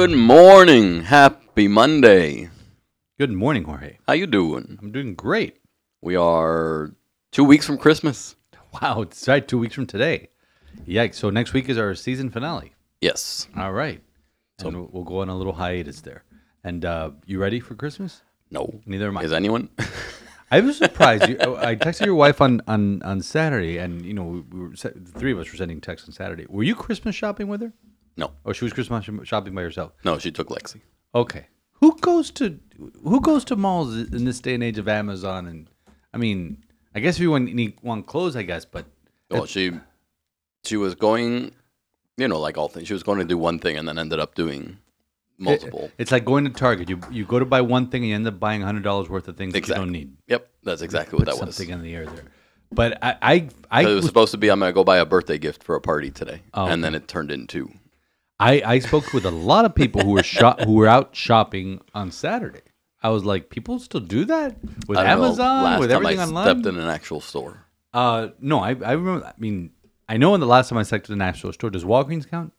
Good morning! Happy Monday! Good morning, Jorge. How you doing? I'm doing great. We are two weeks from Christmas. Wow, it's right two weeks from today. Yikes. So next week is our season finale. Yes. All right. And we'll- go on a little hiatus there. And uh, you ready for Christmas? No. Neither am I. Is anyone? I was surprised. you, I texted your wife on, on, on Saturday, and you know we, we were the three of us were sending texts on Saturday. Were you Christmas shopping with her? No. Or she was Christmas shopping by herself? No, she took Lexi. Okay. Who goes to who goes to malls in this day and age of Amazon? And I mean, I guess if you want need want clothes, I guess, but Well, she she was going, you know, like all things. She was going to do one thing and then ended up doing multiple. it's like going to Target. You you go to buy one thing and you end up buying hundred dollars worth of things that you don't need. Yep, that's exactly what Put that was. something in the air there. But I I I, it was was- supposed to be I'm gonna go buy a birthday gift for a party today, Oh, and then it turned into I I spoke with a lot of people who were shop who were out shopping on Saturday. I was like, people still do that with I don't know, Amazon last with time everything I online. stepped in an actual store. Uh, no, I I remember. I mean, I know when the last time I stepped in an actual store. Does Walgreens count?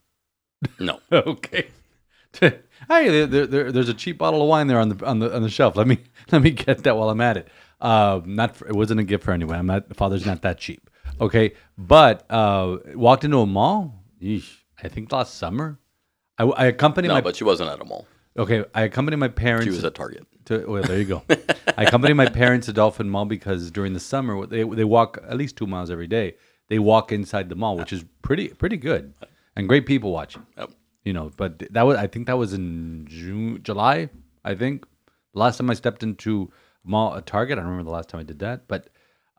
No, okay. hey, there, there, there, there's a cheap bottle of wine there on the on the on the shelf. Let me let me get that while I'm at it. Uh, not for, it wasn't a gift for anyone. I'm not. Father's not that cheap. Okay, but uh, walked into a mall. Yeesh, I think last summer. I, I accompanied no, my but she wasn't at a mall. okay. I accompanied my parents. She was at Target. to well, there you go. I accompany my parents to Dolphin Mall because during the summer they they walk at least two miles every day. They walk inside the mall, which is pretty pretty good, and great people watching. Yep. You know, but that was I think that was in June, July. I think the last time I stepped into mall, a Target. I don't remember the last time I did that, but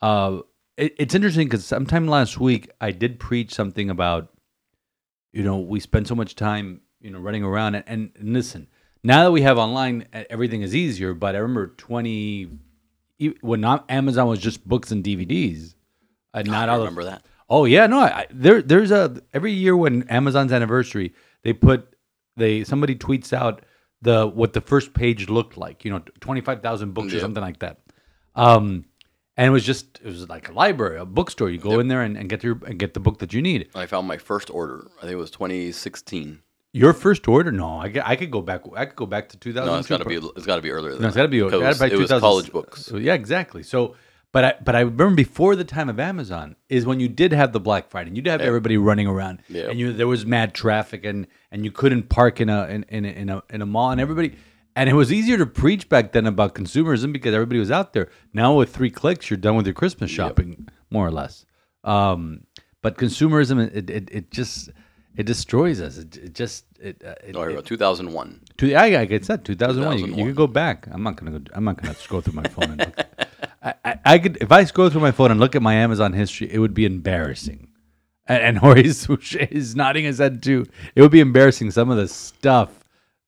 uh, it, it's interesting because sometime last week I did preach something about you know we spend so much time you know running around. And, and, and listen now that we have online everything is easier but i remember 20 e- when not amazon was just books and dvds and not I all remember that. oh yeah no I, I- there there's a every year when amazon's anniversary they put they somebody tweets out the what the first page looked like you know 25000 books or something like that. Um and it was just it was like a library a bookstore you go in there and, and get your and get the book that you need I found my first order. I think it was 2016. Your first order? No, I, could- I could go back. I could go back to 2000. No, it's got to be. It's got to be earlier. Than No, it's got to be. Gotta it was 2000 college books. So, yeah, exactly. So, but I but I remember before the time of Amazon is when you did have the Black Friday. and You'd have everybody running around, Yeah. and you there was mad traffic, and and you couldn't park in a in, in, a, in a in a mall, and everybody. And it was easier to preach back then about consumerism because everybody was out there. Now with three clicks, you're done with your Christmas shopping, more or less. Um, but consumerism, it, it, it just it destroys us. It, it just it, uh, it, Oh, here we it- go, 2001. to, I, said 2001. You, you 2001. could go back. I'm not gonna go. I'm not gonna scroll through my phone. And look. I, I, I could if I scroll through my phone and look at my Amazon history, it would be embarrassing. And, and Jorge's is nodding his head too. It would be embarrassing. Some of the stuff,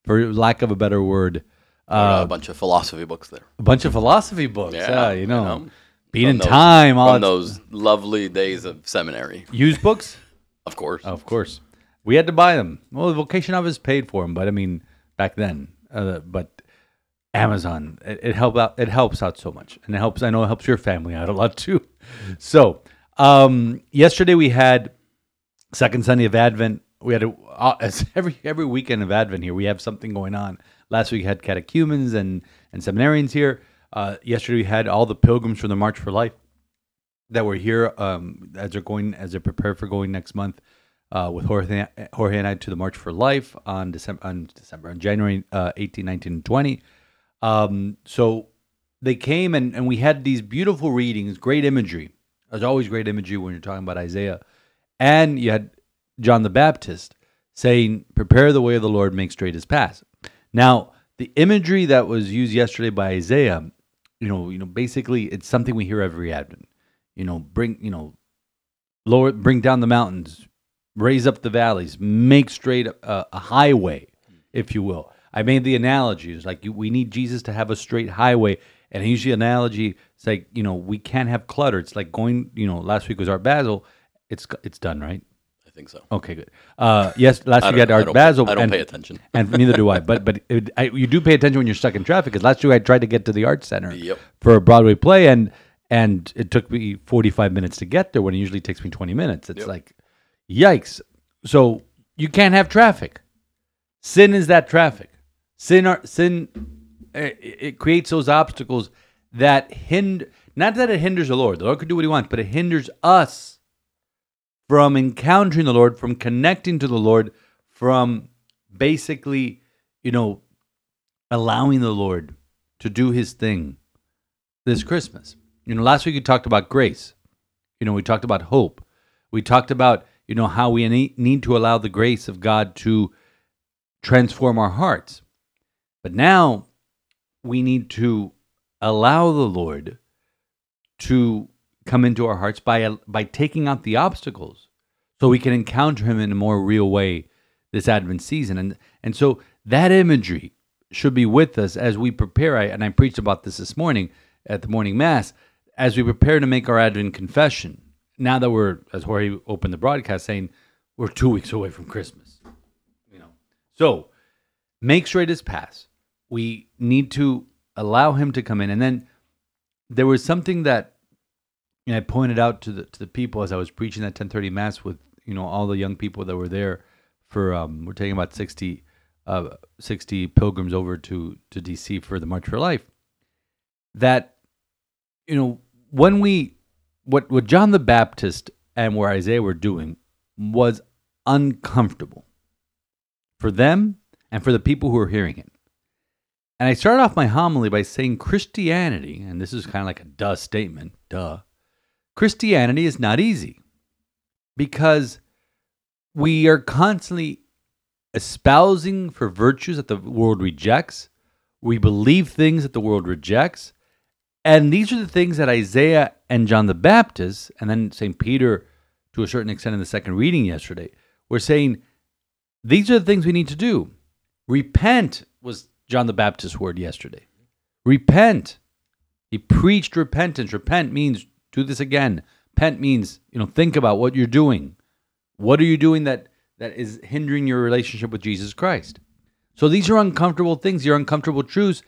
for lack of a better word, Uh, a bunch of philosophy books there. a bunch of philosophy books. Yeah, Yeah, you you know, know, being in those- time, all those lovely days of seminary, used books. of course. Of course, we had to buy them. Well, the vocation office paid for them, but I mean, back then. Uh, but Amazon, it, it help out. It helps out so much, and it helps. I know it helps your family out a lot too. So, um, yesterday we had second Sunday of Advent. We had a, uh, as every every weekend of Advent here. We have something going on. Last week we had catechumens and and seminarians here. Uh, yesterday we had all the pilgrims from the March for Life that were here um, as they're going as they're prepared for going next month uh, with Jorge, Jorge and I to the March for Life on December on December on January uh, 18, 19, and 20. Um, so they came and, and we had these beautiful readings, great imagery. There's always great imagery when you're talking about Isaiah. And you had John the Baptist saying, Prepare the way of the Lord, make straight his path. Now, the imagery that was used yesterday by Isaiah, you know, you know, basically it's something we hear every Advent. You know, bring, you know, lower, bring down the mountains, raise up the valleys, make straight a, a highway. if you will. I made the analogy. It's like you, we need Jesus to have a straight highway. And I use the analogy. It's like you know we can't have clutter. It's like going. You know, last week was Art Basel. It's it's done right. I think so. Okay, good. Uh, yes, last I week don't- we had Art Basel. I don't and, pay attention. and neither do I. But but it, I, you do pay attention when you're stuck in traffic. Because last week I tried to get to the Art Center Yep. for a Broadway play, and and it took me 45 minutes to get there when it usually takes me 20 minutes. It's Yep. like, yikes! So you can't have traffic. Sin is that traffic. Sin are sin. eh, It, it creates those obstacles that hinder. Not that it hinders the Lord. The Lord could do what He wants, but it hinders us from encountering the Lord, from connecting to the Lord, from basically, you know, allowing the Lord to do His thing this Christmas. You know, last week we talked about grace. You know, we talked about hope. We talked about, you know, how we need to allow the grace of God to transform our hearts. But now we need to allow the Lord to come into our hearts by by taking out the obstacles so we can encounter him in a more real way this advent season. And and so that imagery should be with us as we prepare. I, and I preached about this this morning at the morning mass as we prepare to make our advent confession now that we're as Jorge opened the broadcast saying we're 2 weeks away from Christmas you know. So make sure it is path we need to allow him to come in. And then there was something that know, I pointed out to the to the people as I was preaching that 10:30 mass with you know all the young people that were there for um, we're taking about 60 uh, 60 pilgrims over to to DC for the March for Life that you know when we what what John the Baptist and where Isaiah were doing was uncomfortable for them and for the people who were hearing it. And I started off my homily by saying Christianity, and this is kind of like a duh statement, duh. Christianity is not easy because we are constantly espousing for virtues that the world rejects. We believe things that the world rejects. And these are the things that Isaiah and John the Baptist, and then St. Peter to a certain extent in the second reading yesterday, were saying these are the things we need to do. Repent was John the Baptist's word yesterday. Repent. He preached repentance. Repent means do this again. Pent means, you know, think about what you're doing. What are you doing that that is hindering your relationship with Jesus Christ? So these are uncomfortable things, are uncomfortable truths.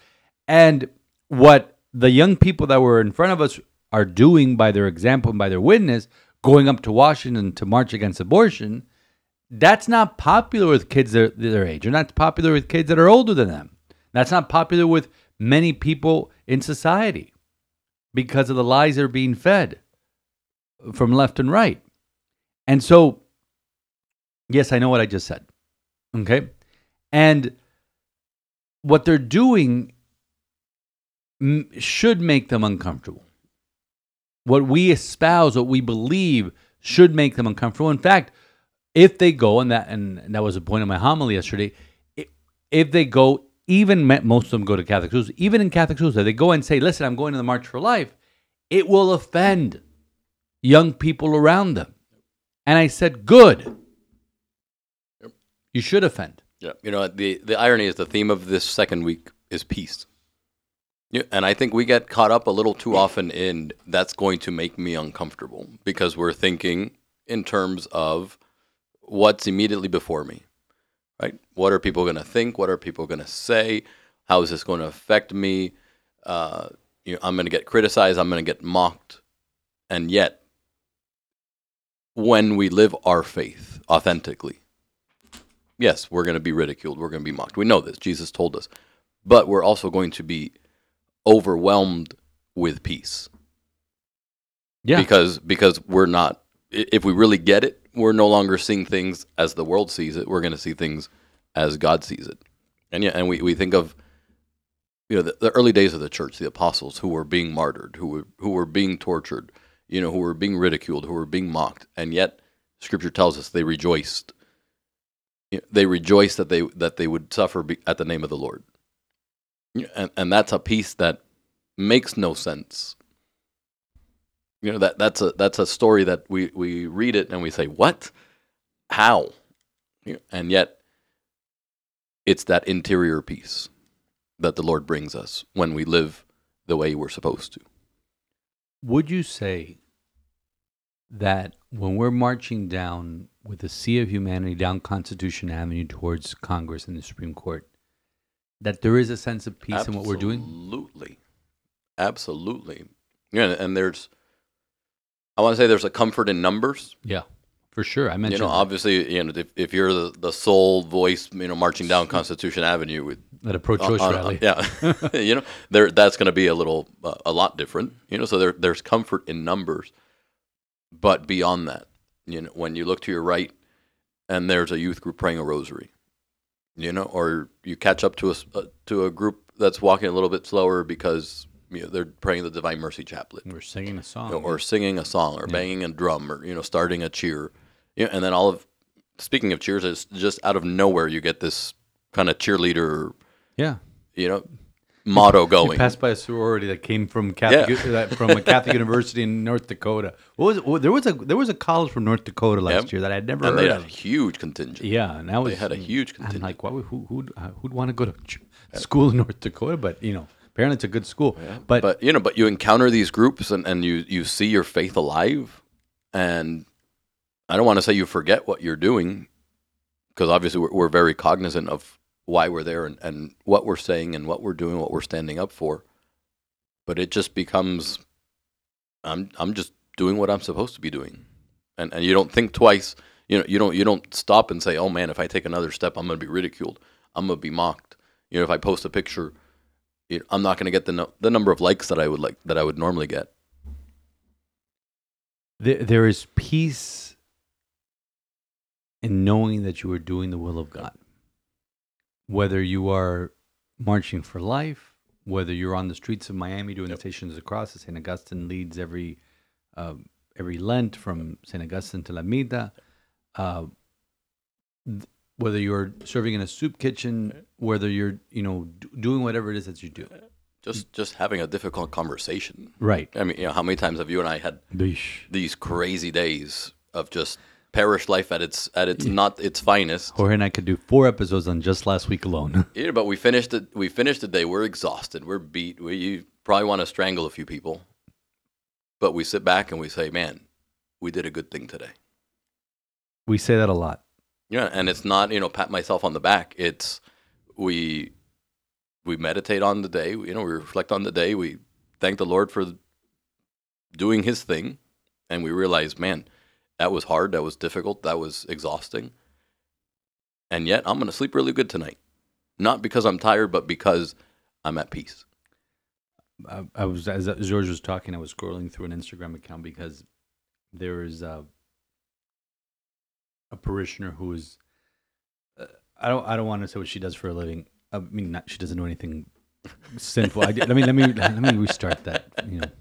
And what the young people that were in front of us are doing by their example and by their witness, going up to Washington to march against abortion, that's not popular with kids their, their age. Or not popular with kids that are older than them. That's not popular with many people in society because of the lies that are being fed from left and right. And so, yes, I know what I just said. Okay. And what they're doing m- should make them uncomfortable. What we espouse, what we believe, should make them uncomfortable. In fact, if they go, and that and that was a point of my homily yesterday, if they go, even most of them go to Catholic schools, even in Catholic schools, they go and say, "Listen, I'm going to the March for Life," it will offend young people around them. And I said, "Good. You should offend." Yeah, you know the the irony is the theme of this second week is peace. Yeah, and I think we get caught up a little too often in that's going to make me uncomfortable because we're thinking in terms of what's immediately before me, right? What are people going to think? What are people going to say? How is this going to affect me? Uh, you know, I'm going to get criticized. I'm going to get mocked, and yet, when we live our faith authentically, yes, we're going to be ridiculed. We're going to be mocked. We know this. Jesus told us. But we're also going to be overwhelmed with peace Yeah. because because we're not if we really get it, we're no longer seeing things as the world sees it. We're going to see things as God sees it. And yeah, and we, we think of you know the, the early days of the church, the apostles who were being martyred, who were who were being tortured, you know, who were being ridiculed, who were being mocked, and yet Scripture tells us they rejoiced. You know, They rejoiced that they that they would suffer be, at the name of the Lord, and and that's a piece that makes no sense. You know that that's a that's a story that we we read it and we say what, how, You know, and yet it's that interior peace that the Lord brings us when we live the way we're supposed to. Would you say that when we're marching down with the sea of humanity down Constitution Avenue towards Congress and the Supreme Court, that there is a sense of peace in what we're doing? Absolutely. Absolutely. Yeah, and there's, I want to say there's a comfort in numbers. Yeah, for sure. I mentioned. You know, that. obviously, you know, if, if you're the, the sole voice, you know, marching down Constitution Avenue with at a pro-choice on- on- rally. yeah, you know, there that's going to be a little, uh, a lot different. You know, so there there's comfort in numbers, but beyond that, you know, when you look to your right, and there's a youth group praying a rosary, you know, or you catch up to a uh, to a group that's walking a little bit slower because you know, they're praying the Divine Mercy Chaplet We're singing a song. you know, or singing a song or banging a drum or you know starting a cheer you know, and then all of speaking of cheers it's just out of nowhere you get this kind of cheerleader yeah. you know motto going passed by a sorority that came from Catholic that, from a Catholic university in North Dakota. What was? There was a there was a college from North Dakota last Yep. year that I'd never and heard they had a of. huge contingent Yeah, and that was they had a huge I'm contingent like, why who who'd, uh, who'd want to go to ch- school in North Dakota? But you know, apparently it's a good school. but, but you know but you encounter these groups and, and you you see your faith alive. And i don't want to say you forget what you're doing because obviously we're, we're very cognizant of why we're there and, and what we're saying and what we're doing what we're standing up for. But it just becomes i'm i'm just doing what i'm supposed to be doing. And and you don't think twice. You know you don't you don't stop and say oh man if i take another step i'm going to be ridiculed. I'm going to be mocked. You know if i post a picture I'm not going to get the no- the number of likes that I would like that I would normally get. there, there is peace in knowing that you are doing the will of God. Whether you are marching for life, whether you're on the streets of Miami doing the Stations of the Cross, as St. Augustine leads every um, every Lent from St. Augustine to La Ermita, uh, th- whether you're serving in a soup kitchen, whether you're you know doing whatever it is that you do. Just just having a difficult conversation. Right. I mean, you know, how many times have you and I had Bish. these crazy days of just parish life at its at its not its finest? Jorge and I could do four episodes on just last week alone. Yeah, but we finished it. We finished the day. We're exhausted. We're beat. We you probably want to strangle a few people, but we sit back and we say, "Man, we did a good thing today." we say that a lot. Yeah, and it's not you know pat myself on the back. It's we we meditate on the day. You know, we reflect on the day. We thank the Lord for doing His thing, and we realize, man, that was hard. That was difficult. That was exhausting. And yet, I'm going to sleep really good tonight, not because I'm tired, but because I'm at peace. I, I was as George was talking, I was scrolling through an Instagram account because there is a a parishioner who is uh, I don't I don't want to say what she does for a living. I mean, not she doesn't do anything sinful. I, let me let me let me restart that. You know.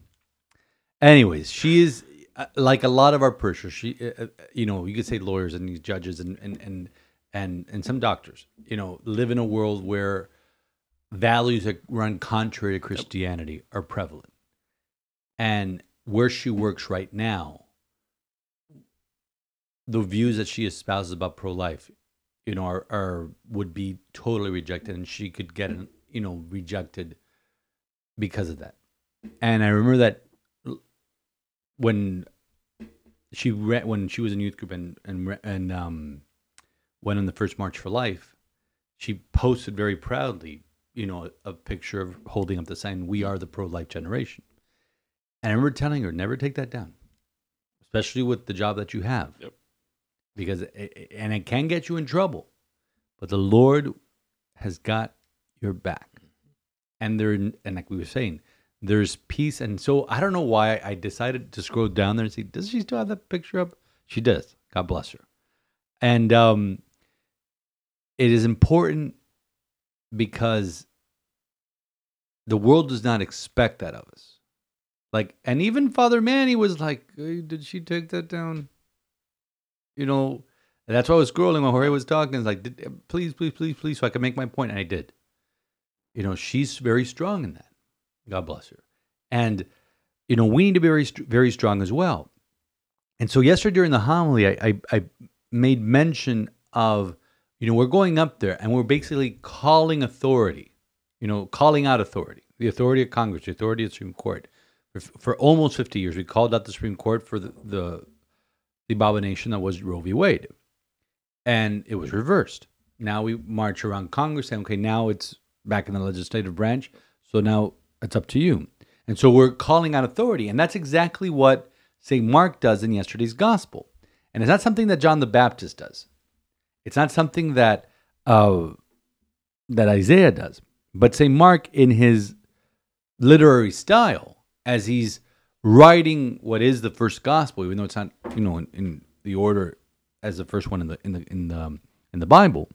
Anyways, she is uh, like a lot of our parishioners. She, uh, uh, you know, you could say lawyers and these judges and and and and and some doctors. You know, live in a world where values that run contrary to Christianity are prevalent. And where she works right now, the views that she espouses about pro-life, you know, are, are would be totally rejected, and she could get, you know, rejected because of that. And I remember that when she re- when she was in youth group and and and um, went on the first March for Life, she posted very proudly, you know, a, a picture of holding up the sign, "We are the pro-life generation." And I remember telling her, never take that down, especially with the job that you have, Yep. Because it, and it can get you in trouble, but the Lord has got your back, and there, and like we were saying, there's peace, and so I don't know why I decided to scroll down there and see, does she still have that picture up? She does. God bless her, and um, it is important because the world does not expect that of us. Like, and even Father Manny was like, hey, "Did she take that down?" You know, that's why I was scrolling while Jorge was talking. It's like, "Please, please, please, please," so I can make my point, and I did. You know, she's very strong in that. God bless her, and you know, we need to be very, very strong as well. And so, yesterday during the homily, I, I, I made mention of You know, we're going up there and we're basically calling authority, you know, calling out authority, the authority of Congress, the authority of the Supreme Court. For, for almost 50 years, we called out the Supreme Court for the, the, the abomination that was Roe v. Wade. And it was reversed. Now we march around Congress saying, okay, now it's back in the legislative branch. So now it's up to you. And so we're calling out authority. And that's exactly what St. Mark does in yesterday's gospel. And it's not something that John the Baptist does. It's not something that uh, that Isaiah does. But St. Mark, in his literary style, as he's writing what is the first gospel, even though it's not, you know, in, in the order as the first one in the in the in the um, in the Bible,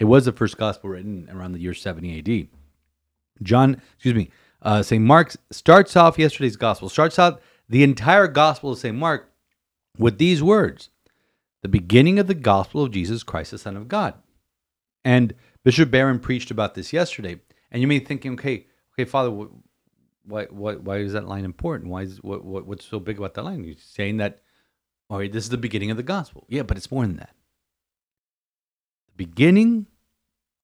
it was the first gospel written around the year 70 A.D. John, excuse me, uh, St. Mark starts off yesterday's gospel, starts out the entire gospel of St. Mark with these words the beginning of the gospel of Jesus Christ, the Son of God. And Bishop Barron preached about this yesterday. And you may be thinking, okay, okay, Father, why, why, why is that line important? Why is what, what, what's so big about that line? You're saying that, all right, this is the beginning of the gospel. Yeah, but it's more than that. The beginning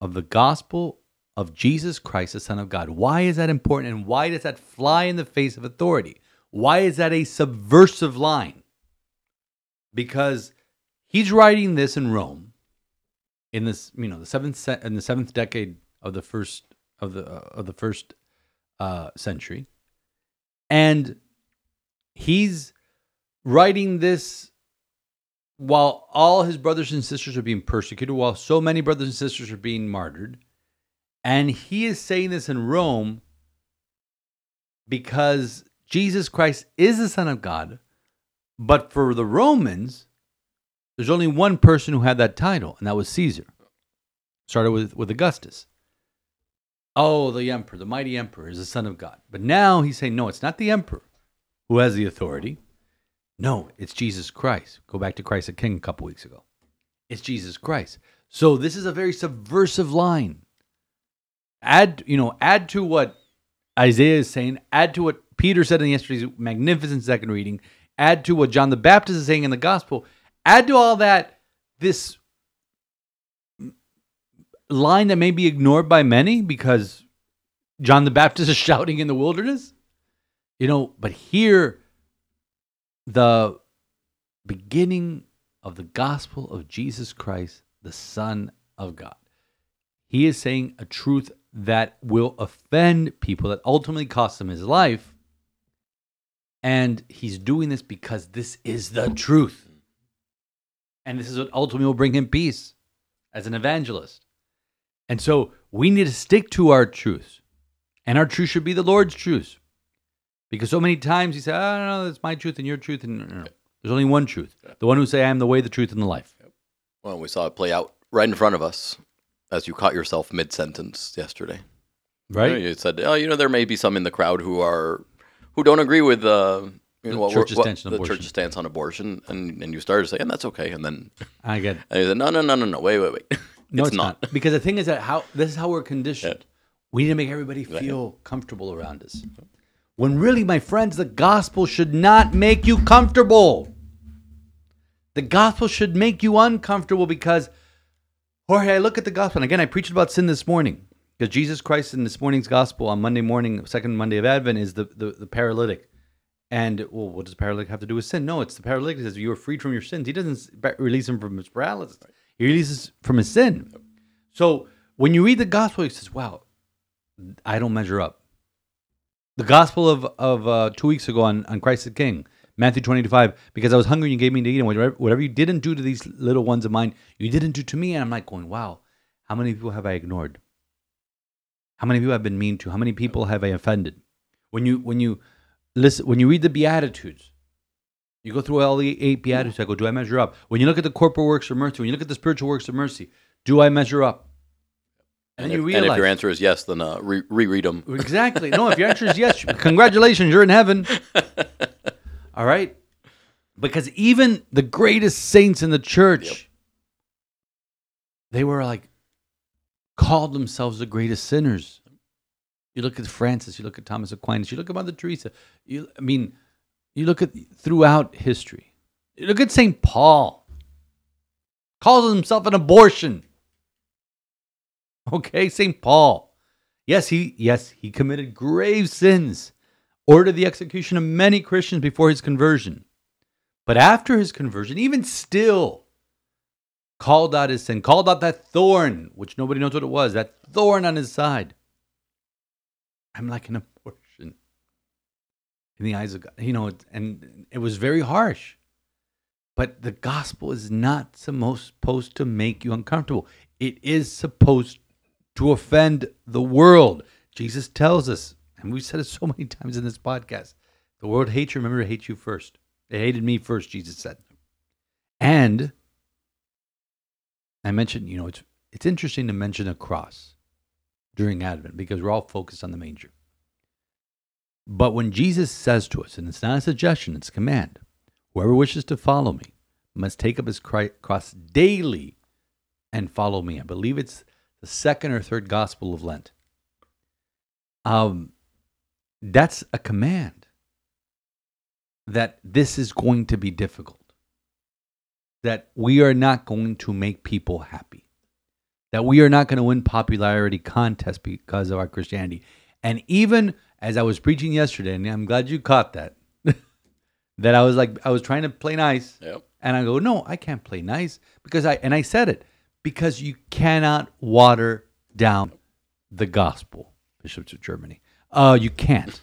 of the gospel of Jesus Christ, the Son of God. Why is that important? And why does that fly in the face of authority? Why is that a subversive line? Because he's writing this in Rome in this, you know, the seventh in the seventh decade of the first of the uh, of the first uh, century, and he's writing this while all his brothers and sisters are being persecuted, while so many brothers and sisters are being martyred, and he is saying this in Rome because Jesus Christ is the Son of God, but for the Romans, there's only one person who had that title, and that was Caesar. Started with, with Augustus. Oh, the emperor, the mighty emperor is the Son of God. But now he's saying, no, it's not the emperor who has the authority. No, it's Jesus Christ. Go back to Christ the King a couple weeks ago. It's Jesus Christ. So this is a very subversive line. Add, you know, add to what Isaiah is saying, add to what Peter said in yesterday's magnificent second reading, add to what John the Baptist is saying in the gospel, add to all that this line that may be ignored by many because John the Baptist is shouting in the wilderness. You know, but here, the beginning of the gospel of Jesus Christ, the Son of God. He is saying a truth that will offend people, that ultimately costs him his life. And he's doing this because this is the truth. And this is what ultimately will bring him peace as an evangelist. And so we need to stick to our truths. And our truth should be the Lord's truth. Because so many times he said, oh, no, no, that's my truth and your truth. And no, no. There's only one truth. The one who say, I am the way, the truth, and the life. Well, we saw it play out right in front of us as you caught yourself mid sentence yesterday. Right? You said, oh, you know, there may be some in the crowd who are who don't agree with uh, you The know, what, church's what- stance on the abortion. church's stance on abortion, and and you started saying that's okay, and then I get it. and you said, no, no, no, no, no, wait, wait, wait, No, it's, not. Because the thing is that how this is how we're conditioned. Yeah. We need to make everybody feel comfortable around us. When really, my friends, the gospel should not make you comfortable. The gospel should make you uncomfortable because, Jorge, I look at the gospel, and again, I preached about sin this morning because Jesus Christ in this morning's gospel on Monday morning, second Monday of Advent, is the, the, the paralytic. And, well, what does paralytic have to do with sin? No, it's the paralytic says you are freed from your sins. He doesn't release him from his paralysis, he releases from his sin. So when you read the gospel, he says, wow, I don't measure up. The gospel of, of uh, two weeks ago on, on Christ the King, Matthew 25, because I was hungry and you gave me to eat, and whatever, whatever you didn't do to these little ones of mine, you didn't do to me. And I'm like going, wow, how many people have I ignored? How many people have been mean to? How many people have I offended? When you when you listen when you read the Beatitudes, you go through all the eight Beatitudes. I go, do I measure up? When you look at the corporal works of mercy, when you look at the spiritual works of mercy, do I measure up? And, And, if, you and realize if your answer is yes, then uh, re- reread them. Exactly. No, if your answer is yes, congratulations, you're in heaven. All right? Because even the greatest saints in the church, Yep. they were like, called themselves the greatest sinners. You look at Francis, you look at Thomas Aquinas, you look at Mother Teresa. You, I mean, you look at throughout history. You look at St. Paul, calls himself an abortion. Okay, St. Paul. Yes, he yes, he committed grave sins, ordered the execution of many Christians before his conversion. But after his conversion, even still, called out his sin, called out that thorn, which nobody knows what it was, that thorn on his side. I'm like an abortion in the eyes of God. You know, and it was very harsh. But the gospel is not supposed to make you uncomfortable. It is supposed to offend the world. Jesus tells us, and we've said it so many times in this podcast the world hates you, remember, it hates you first. It hated me first, Jesus said. And I mentioned, you know, it's it's interesting to mention a cross during Advent because we're all focused on the manger. But when Jesus says to us, and it's not a suggestion, it's a command, whoever wishes to follow me must take up his cross daily and follow me. I believe it's the second or third gospel of Lent. Um, that's a command that this is going to be difficult, that we are not going to make people happy, that we are not going to win popularity contests because of our Christianity. And even as I was preaching yesterday, and I'm glad you caught that, that I was like, I was trying to play nice. Yep. And I go, no, I can't play nice because I, and I said it, because you cannot water down the gospel, bishops of Germany. Uh, you can't.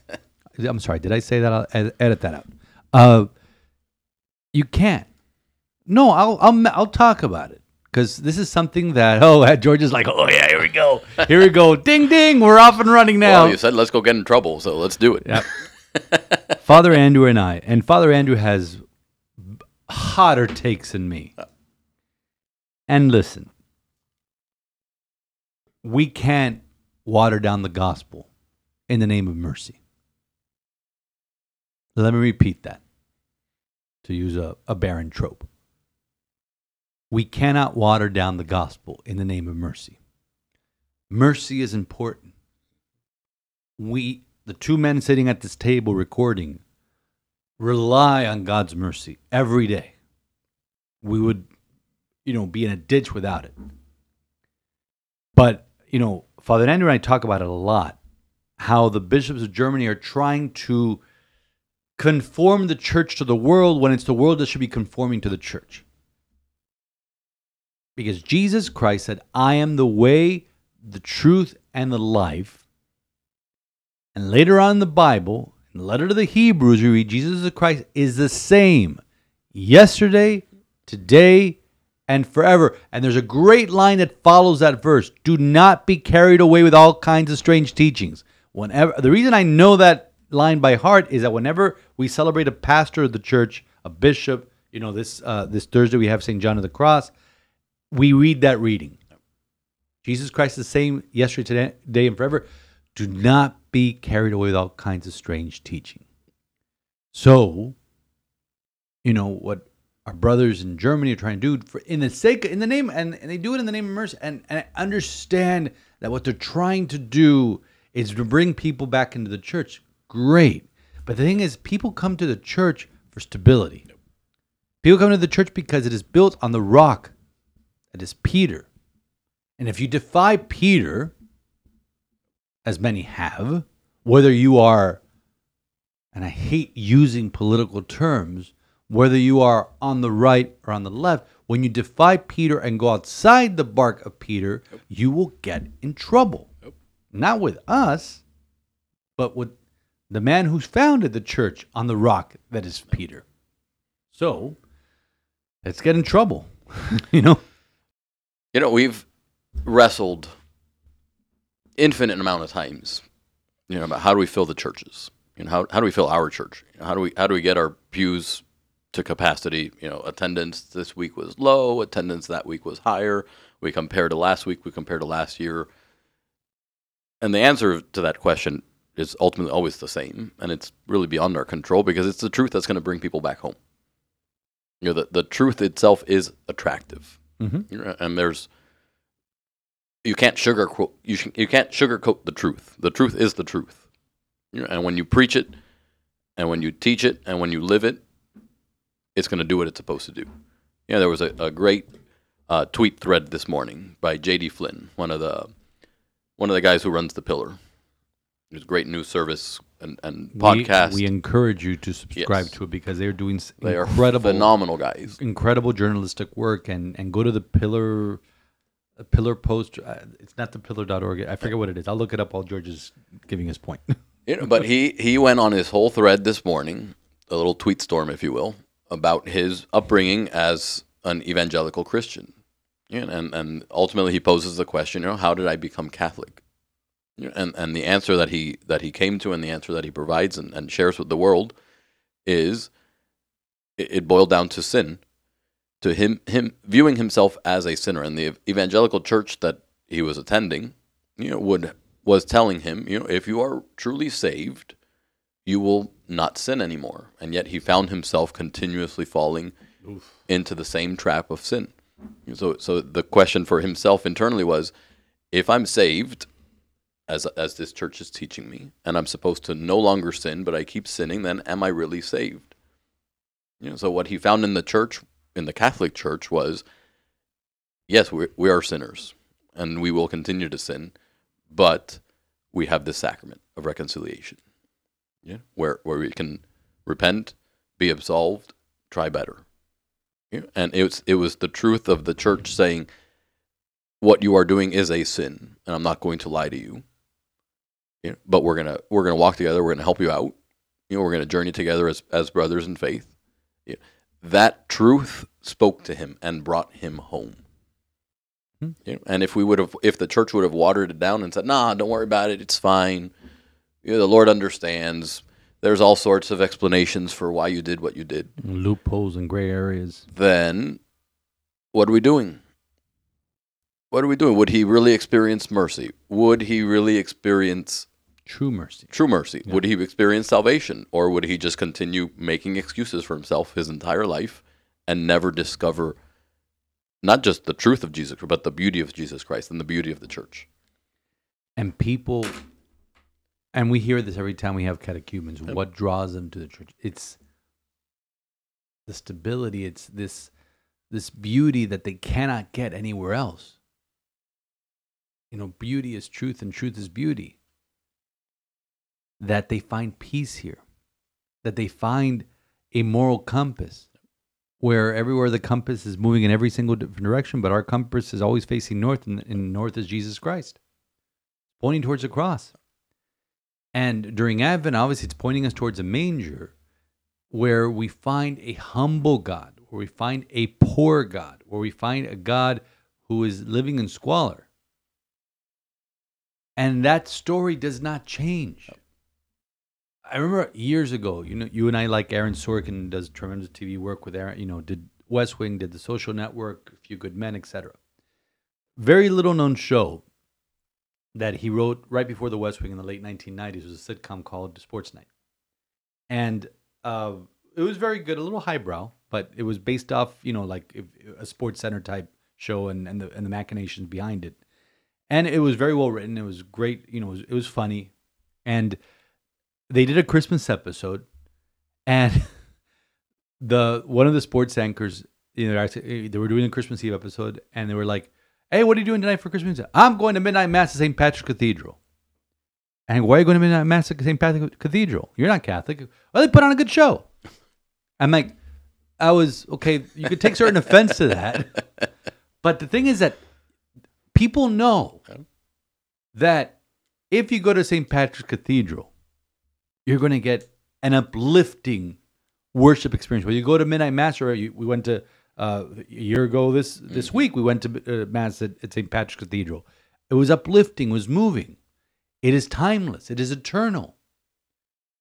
I'm sorry. Did I say that? I'll edit that out. Uh, you can't. No, I'll I'll I'll talk about it because this is something that oh George is like oh yeah we go here we go ding ding we're off and running now. Well, you said let's go get in trouble, so let's do it. Yep. Father Andrew and I, and Father Andrew has hotter takes than me. And listen, we can't water down the gospel in the name of mercy. Let me repeat that to use a, a Barron trope. We cannot water down the gospel in the name of mercy. Mercy is important. We, the two men sitting at this table recording, rely on God's mercy every day. We would, you know, be in a ditch without it. But, you know, Father Andrew and I talk about it a lot how the bishops of Germany are trying to conform the church to the world when it's the world that should be conforming to the church. Because Jesus Christ said, I am the way, the truth, and the life. And later on in the Bible, in the letter to the Hebrews, we read Jesus the Christ is the same yesterday, today, and forever. And there's a great line that follows that verse. Do not be carried away with all kinds of strange teachings. Whenever the reason I know that line by heart is that whenever we celebrate a pastor of the church, a bishop, you know, this uh, this Thursday we have St. John of the Cross, we read that reading. Jesus Christ is the same yesterday, today, and forever. Do not be carried away with all kinds of strange teaching. So, you know what our brothers in Germany are trying to do for in the sake in the name and, and they do it in the name of mercy and, and I understand that what they're trying to do is to bring people back into the church. Great. But the thing is people come to the church for stability. People come to the church because it is built on the rock that is Peter. And if you defy Peter, as many have, whether you are, and I hate using political terms, whether you are on the right or on the left, when you defy Peter and go outside the bark of Peter, you will get in trouble. Nope. Not with us, but with the man who's founded the church on the rock that is Peter. So, let's get in trouble. you know? You know, we've wrestled infinite amount of times, you know, about how do we fill the churches? You know, how, how do we fill our church? You know, how do we how do we get our pews to capacity? You know, attendance this week was low, attendance that week was higher. We compare to last week, we compare to last year. And the answer to that question is ultimately always the same, and it's really beyond our control because it's the truth that's going to bring people back home. You know, the, the truth itself is attractive. Mhm. And there's you can't sugarcoat you sh- you can't sugarcoat the truth. The truth is the truth. And when you preach it, and when you teach it, and when you live it, it's going to do what it's supposed to do. Know, there was a, a great uh, tweet thread this morning by J.D. Flynn, one of the one of the guys who runs the Pillar. A great news service and, and podcast. We, we encourage you to subscribe Yes. to it because they're doing they are incredible, phenomenal guys. incredible journalistic work. And and go to the Pillar, uh, Pillar Post. Uh, it's not the Pillar.org. I forget what it is. I'll look it up while George is giving his point. You know, but he he went on his whole thread this morning, a little tweet storm, if you will, about his upbringing as an evangelical Christian, and and ultimately he poses the question, you know, how did I become Catholic? And and the answer that he that he came to, and the answer that he provides and, and shares with the world, is it, it boiled down to sin, to him him viewing himself as a sinner, and the evangelical church that he was attending, you know, would was telling him, you know, if you are truly saved, you will not sin anymore. And yet he found himself continuously falling into the same trap of sin. So, so the question for himself internally was, if I'm saved, as as this church is teaching me, and I'm supposed to no longer sin, but I keep sinning, then am I really saved? You know, so what he found in the church, in the Catholic Church, was, yes, we we are sinners, and we will continue to sin, but we have this sacrament of reconciliation. Yeah, where where we can repent, be absolved, try better. Yeah, and it was it was the truth of the church saying, what you are doing is a sin, and I'm not going to lie to you. Yeah, but we're gonna we're gonna walk together. We're gonna help you out. You know, we're gonna journey together as as brothers in faith. Yeah. That truth spoke to him and brought him home. Hmm. You know, and if we would have, if the church would have watered it down and said, "Nah, don't worry about it. It's fine. You know, the Lord understands. There's all sorts of explanations for why you did what you did." Loopholes and gray areas. Then, what are we doing? What are we doing? Would he really experience mercy? Would he really experience True mercy. true mercy? Yeah. Would he experience salvation, or would he just continue making excuses for himself his entire life and never discover not just the truth of Jesus, but the beauty of Jesus Christ and the beauty of the church? And people, and we hear this every time we have catechumens. What draws them to the church? It's the stability. It's this this beauty that they cannot get anywhere else. You know, beauty is truth, and truth is beauty. That they find peace here. That they find a moral compass where everywhere the compass is moving in every single different direction, but our compass is always facing north, and, and north is Jesus Christ, pointing towards the cross. And during Advent, obviously, it's pointing us towards a manger where we find a humble God, where we find a poor God, where we find a God who is living in squalor. And that story does not change. I remember years ago, you know, you and I like Aaron Sorkin does tremendous TV work with Aaron, you know, did West Wing, did The Social Network, A Few Good Men, etc. Very little known show that he wrote right before The West Wing in the late 1990s was a sitcom called Sports Night. And uh, it was very good, a little highbrow, but it was based off, you know, like a Sports Center type show and, and the and the machinations behind it. And it was very well written. It was great, you know, it was, it was funny. And they did a Christmas episode, and the one of the sports anchors, you know, eh, they were doing a Christmas Eve episode, and they were like, "Hey, what are you doing tonight for Christmas?" I'm going to midnight mass at St. Patrick's Cathedral. And why are you going to midnight mass at St. Patrick's Cathedral? You're not Catholic. Well, they put on a good show. I'm like, I was okay. You could take certain offense to that, but the thing is that people know that if you go to St. Patrick's Cathedral, you're going to get an uplifting worship experience. When you go to midnight mass, or you, we went to uh, a year ago this this week, we went to uh, mass at, at St. Patrick's Cathedral. It was uplifting, it was moving. It is timeless. It is eternal.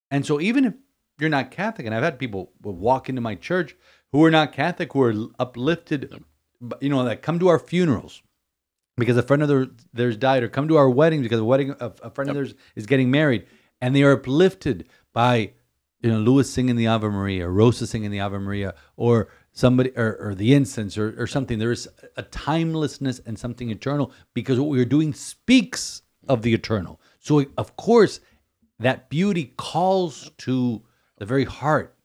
And so, even if you're not Catholic, and I've had people walk into my church who are not Catholic, who are uplifted, you know, that come to our funerals because a friend of their, theirs died, or come to our weddings because a wedding a, a friend of theirs is getting married, and they are uplifted by you know Louis singing the Ave Maria, or Rosa singing the Ave Maria, or somebody or, or the incense or, or something. There is a timelessness and something eternal because what we are doing speaks of the eternal. So of course that beauty calls to the very heart.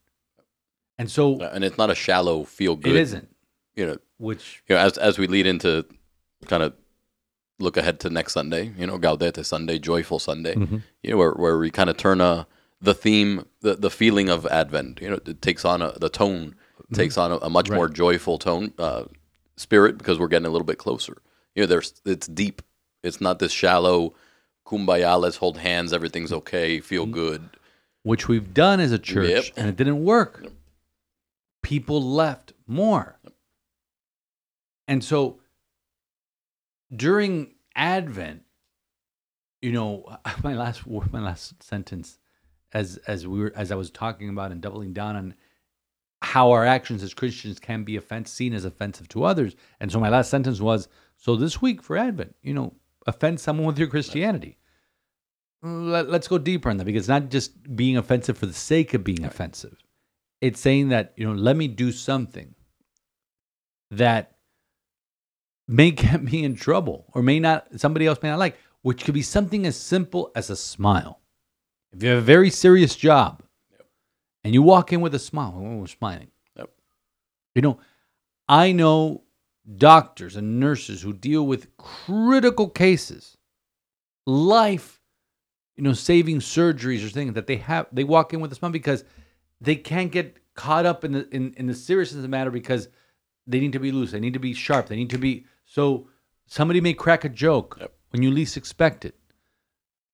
And so uh, and it's not a shallow feel good. it isn't. You know, which you know, as as we lead into kind of look ahead to next Sunday, you know, Gaudete Sunday, Joyful Sunday, Mm-hmm. you know, where where we kind of turn a the theme, the the feeling of Advent, you know, it takes on a the tone takes on a, a much more joyful tone, uh, spirit because we're getting a little bit closer. You know, there's it's deep. It's not this shallow kumbaya. Let's hold hands. Everything's okay. Feel good. which we've done as a church, Yep. and it didn't work. People left more. And so during Advent, you know, my last word- my last sentence as as we were as I was talking about and doubling down on how our actions as Christians can be offense, seen as offensive to others. And so my last sentence was, so this week for Advent, you know, offend someone with your Christianity let, us go deeper on that because it's not just being offensive for the sake of being offensive. It's saying that, you know, let me do something that may get me in trouble or may not, somebody else may not like, which could be something as simple as a smile. If you have a very serious job and you walk in with a smile, oh, we're smiling. Yep. You know, I know doctors and nurses who deal with critical cases, life, you know, saving surgeries or things that they have. They walk in with a smile because they can't get caught up in the in, in the seriousness of the matter because they need to be loose. They need to be sharp. They need to be so. Somebody may crack a joke Yep. when you least expect it.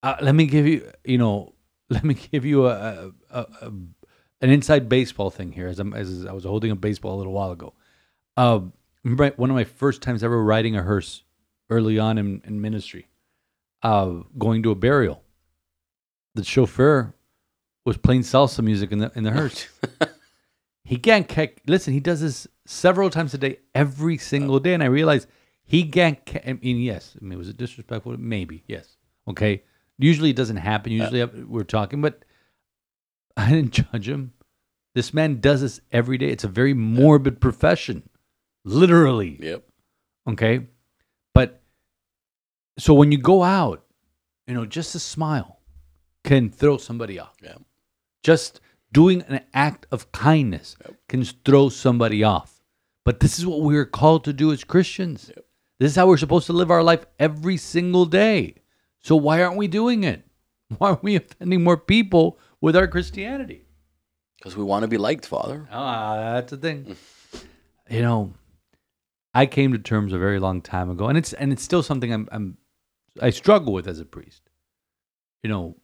Uh, let me give you, you know, let me give you a, a, a, an inside baseball thing here. As, I'm, as I was holding a baseball a little while ago, uh, remember one of my first times ever riding a hearse early on in, in ministry, uh, going to a burial. The chauffeur was playing salsa music in the in the hearse. he can't ca- listen. He does this several times a day, every single day, and I realized he can't. I mean, yes, I mean, was it disrespectful? Maybe, yes. Okay. Usually it doesn't happen. Uh, Usually uh, we're talking, but I didn't judge him. This man does this every day. It's a very morbid profession, literally. Yep. Okay. But so when you go out, you know, just a smile can throw somebody off. Yeah. Just doing an act of kindness can throw somebody off. But this is what we're called to do as Christians. This is how we're supposed to live our life every single day. So why aren't we doing it? Why aren't we offending more people with our Christianity? Because we want to be liked, Father. Ah, that's the thing. you know, I came to terms a very long time ago, and it's and it's still something I'm, I'm I struggle with as a priest. You know,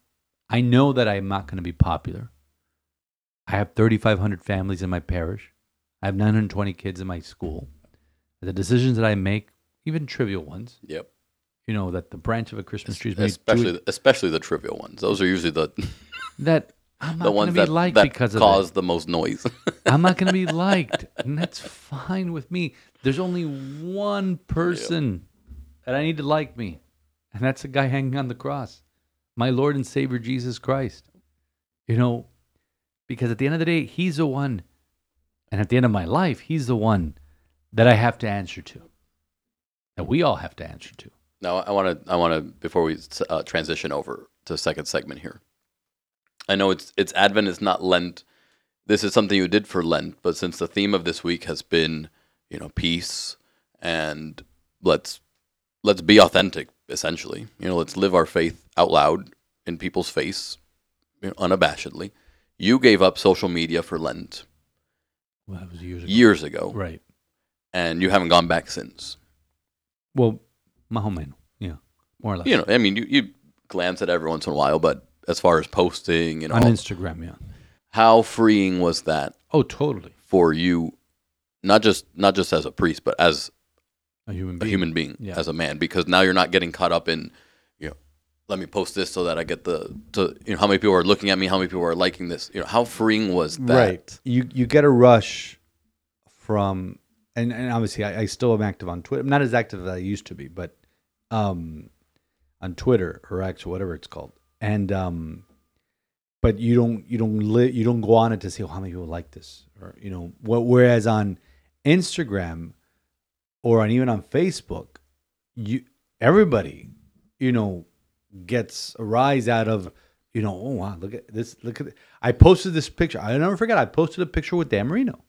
I know that I'm not going to be popular. I have 3,500 families in my parish. I have 920 kids in my school. The decisions that I make, even trivial ones, Yep. you know, that the branch of a Christmas tree is made Especially, especially the trivial ones. Those are usually the that I'm not the going ones to be that, liked that because of cause the most noise. I'm not going to be liked, and that's fine with me. There's only one person that I need to like me, and that's the guy hanging on the cross, my Lord and Savior Jesus Christ. You know, because at the end of the day, He's the one, and at the end of my life, He's the one that I have to answer to, that we all have to answer to. Now, I want to, I want to, before we uh, transition over to the second segment here. I know it's it's Advent, it's not Lent. This is something you did for Lent, but since the theme of this week has been, you know, peace and let's let's be authentic, essentially. You know, let's live our faith out loud in people's face, you know, unabashedly. You gave up social media for Lent Well, that was years ago. years ago, Right. and you haven't gone back since. Well, más menos. Yeah. More or less. You know, I mean, you, you glance at every once in a while, but as far as posting, you know, On Instagram, yeah. how freeing was that Oh, totally. for you? Not just not just as a priest, but as A human a being. human being, Yeah. as a man, because now you're not getting caught up in, you know, let me post this so that I get the to you know how many people are looking at me, how many people are liking this. You know, how freeing was that? Right. You you get a rush from and, and obviously I, I still am active on Twitter. I'm not as active as I used to be, but um on Twitter or X or whatever it's called. And um but you don't you don't li- you don't go on it to see oh, how many people like this or you know what whereas on Instagram or on even on Facebook you everybody you know gets a rise out of you know oh wow look at this look at it. I posted this picture I never forget I posted a picture with Dan Marino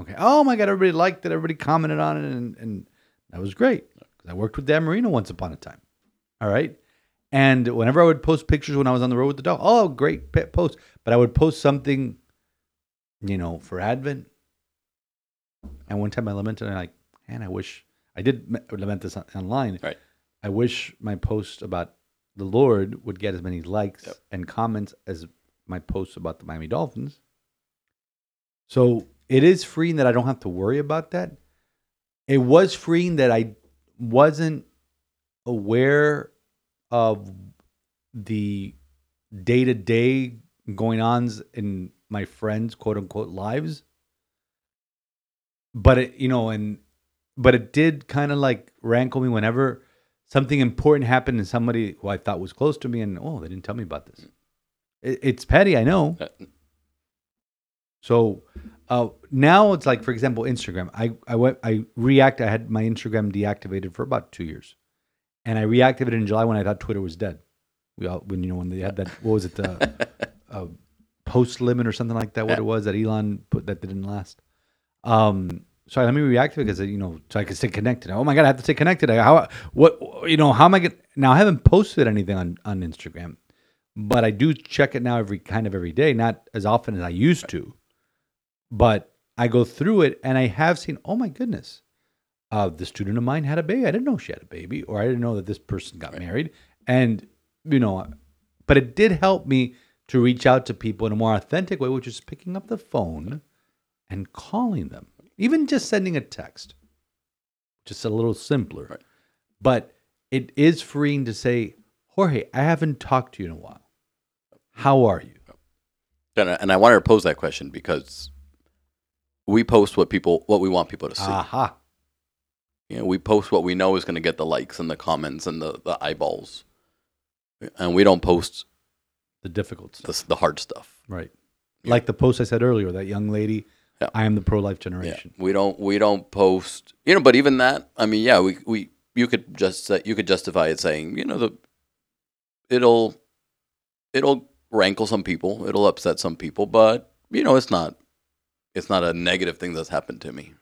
Okay. Oh my God, everybody liked it. Everybody commented on it, and, and that was great. I worked with Dan Marino once upon a time. All right. And whenever I would post pictures when I was on the road with the dog, oh, great post. But I would post something, you know, for Advent. And one time I lamented, and I'm like, man, I wish I did lament this online. Right. I wish my post about the Lord would get as many likes Yep. and comments as my posts about the Miami Dolphins. So it is freeing that I don't have to worry about that. It was freeing that I wasn't aware of the day to day going ons in my friends' quote unquote lives. But it, you know, and but it did kind of like rankle me whenever something important happened and somebody who I thought was close to me, and oh, they didn't tell me about this. It, it's petty, I know. Uh, So uh, now it's like, for example, Instagram. I I went I react. I had my Instagram deactivated for about two years, and I reactivated in July when I thought Twitter was dead. We all when you know when they had that what was it the uh, post limit or something like that. What it was that Elon put that didn't last. Um. So let me reactivate because you know so I can stay connected. Oh my god, I have to stay connected. I- How what you know how am I going now? I haven't posted anything on on Instagram, but I do check it now every kind of every day, not as often as I used to but I go through it and I have seen, oh my goodness, uh, the student of mine had a baby. I didn't know she had a baby, or I didn't know that this person got married. And, you know, but it did help me to reach out to people in a more authentic way, which is picking up the phone and calling them, even just sending a text, just a little simpler. Right. But it is freeing to say, Jorge, I haven't talked to you in a while. How are you? And I, and I wanted to pose that question because we post what people what we want people to see. Aha. You know, we post what we know is going to get the likes and the comments and the, the eyeballs, and we don't post The difficult stuff. the, the hard stuff. Right. Yeah. Like the post I said earlier, that young lady, Yeah. I am the pro life Yeah, generation. we don't we don't post. You know, but even that, I mean, yeah, we we you could just you could justify it saying, you know, the it'll it'll rankle some people, it'll upset some people, but you know, it's not it's not a negative thing that's happened to me.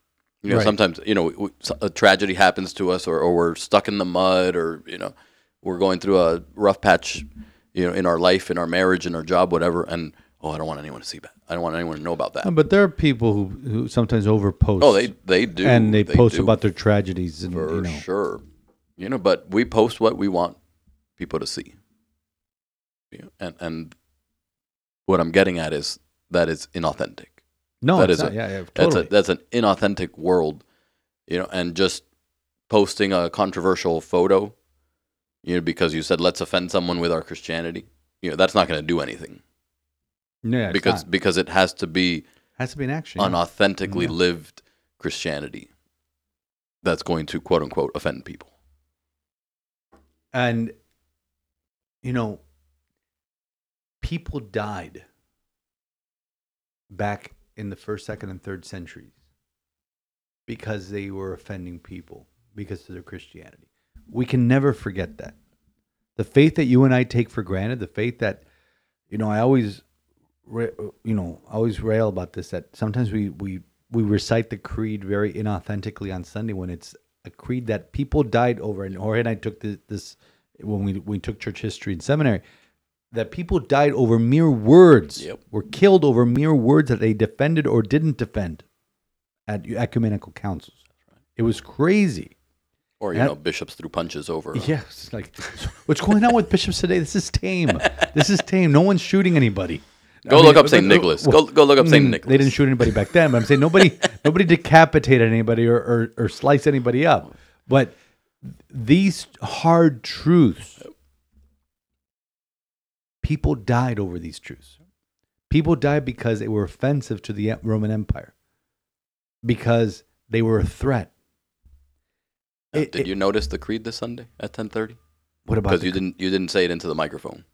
You know, Right. sometimes you know a tragedy happens to us, or, or we're stuck in the mud, or you know, we're going through a rough patch, you know, in our life, in our marriage, in our job, whatever, and oh, I don't want anyone to see that. I don't want anyone to know about that. But there are people who, who sometimes overpost. Oh, they they do, and they, post do. about their tragedies and for you know. sure. You know, but we post what we want people to see. You know, and and what I'm getting at is that is inauthentic. No, that is not. a- yeah, yeah, That's a that's an inauthentic world. You know, and just posting a controversial photo, you know, because you said let's offend someone with our Christianity. You know, that's not going to do anything yeah, it's because because it has to be has to be an action. unauthentically Yeah. lived Christianity that's going to quote unquote offend people. And you know, people died back in the first, second, and third centuries because they were offending people because of their Christianity. We can never forget that. The faith that you and I take for granted, the faith that, you know, I always, you know, I always rail about this. That sometimes we we we recite the creed very inauthentically on Sunday when it's a creed that people died over. And Jorge and I took this, this when we we took church history in seminary. That people died over mere words, Yep. were killed over mere words that they defended or didn't defend at ecumenical councils. It was crazy. Or you That- know, bishops threw punches over. Yes, like what's going on with bishops today? This is tame. This is tame. No one's shooting anybody. Go I look up Saint Nicholas. well, Go go look up Saint mm, Nicholas. They didn't shoot anybody back then, but I'm saying nobody nobody decapitated anybody or, or, or slice anybody up. But these hard truths, people died over these truths. People died because they were offensive to the Roman Empire, because they were a threat. Now, It- Did it- you notice the creed this Sunday at ten thirty? What about Because you didn't you didn't say it into the microphone,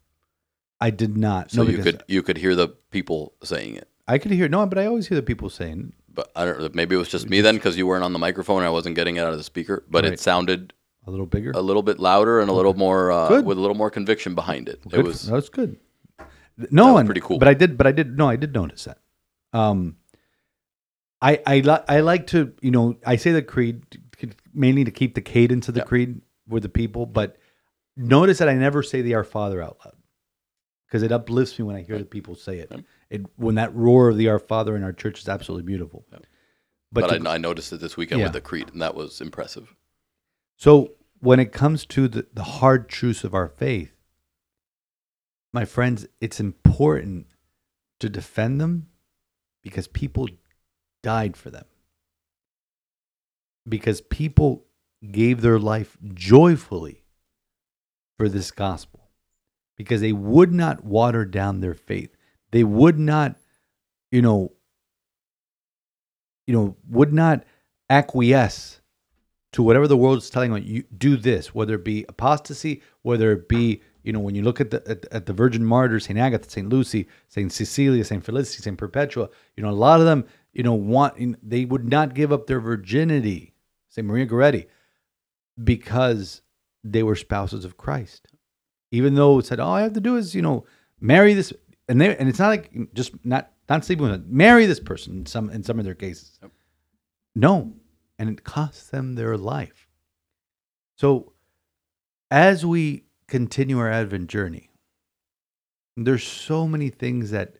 I did not. so no, you could you could hear the people saying it. I could hear no, but I always hear the people saying But I don't. know, Maybe it was just me then because you weren't on the microphone. and I wasn't getting it out of the speaker, but Right. it sounded a little bigger. a little bit louder and a little more uh, Good. with a little more conviction behind it. Good. It was that's good. No was one pretty cool. But I did. But I did. No, I did notice that. Um, I I, li- I like to you know I say the creed mainly to keep the cadence of the Yeah. creed with the people, but notice that I never say the Our Father out loud because it uplifts me when I hear the people say it. It when that roar of the Our Father in our church is absolutely beautiful. But, But, to- I, I noticed it this weekend Yeah. with the Creed, and that was impressive. So when it comes to the, the hard truths of our faith, my friends, it's important to defend them because people died for them. Because people gave their life joyfully for this gospel. Because they would not water down their faith. They would not, you know, you know, would not acquiesce to whatever the world is telling you, you do this, whether it be apostasy, whether it be, you know, when you look at the at, at the Virgin Martyrs, Saint Agatha, Saint Lucy, Saint Cecilia, Saint Felicity, Saint Perpetua, you know, a lot of them, you know, want they would not give up their virginity, Saint Maria Goretti, because they were spouses of Christ. Even though it said, oh, all I have to do is, you know, marry this, and they and it's not like just not not sleeping with them, marry this person in some in some of their cases. No, and it costs them their life. So, as we continue our Advent journey, there's so many things that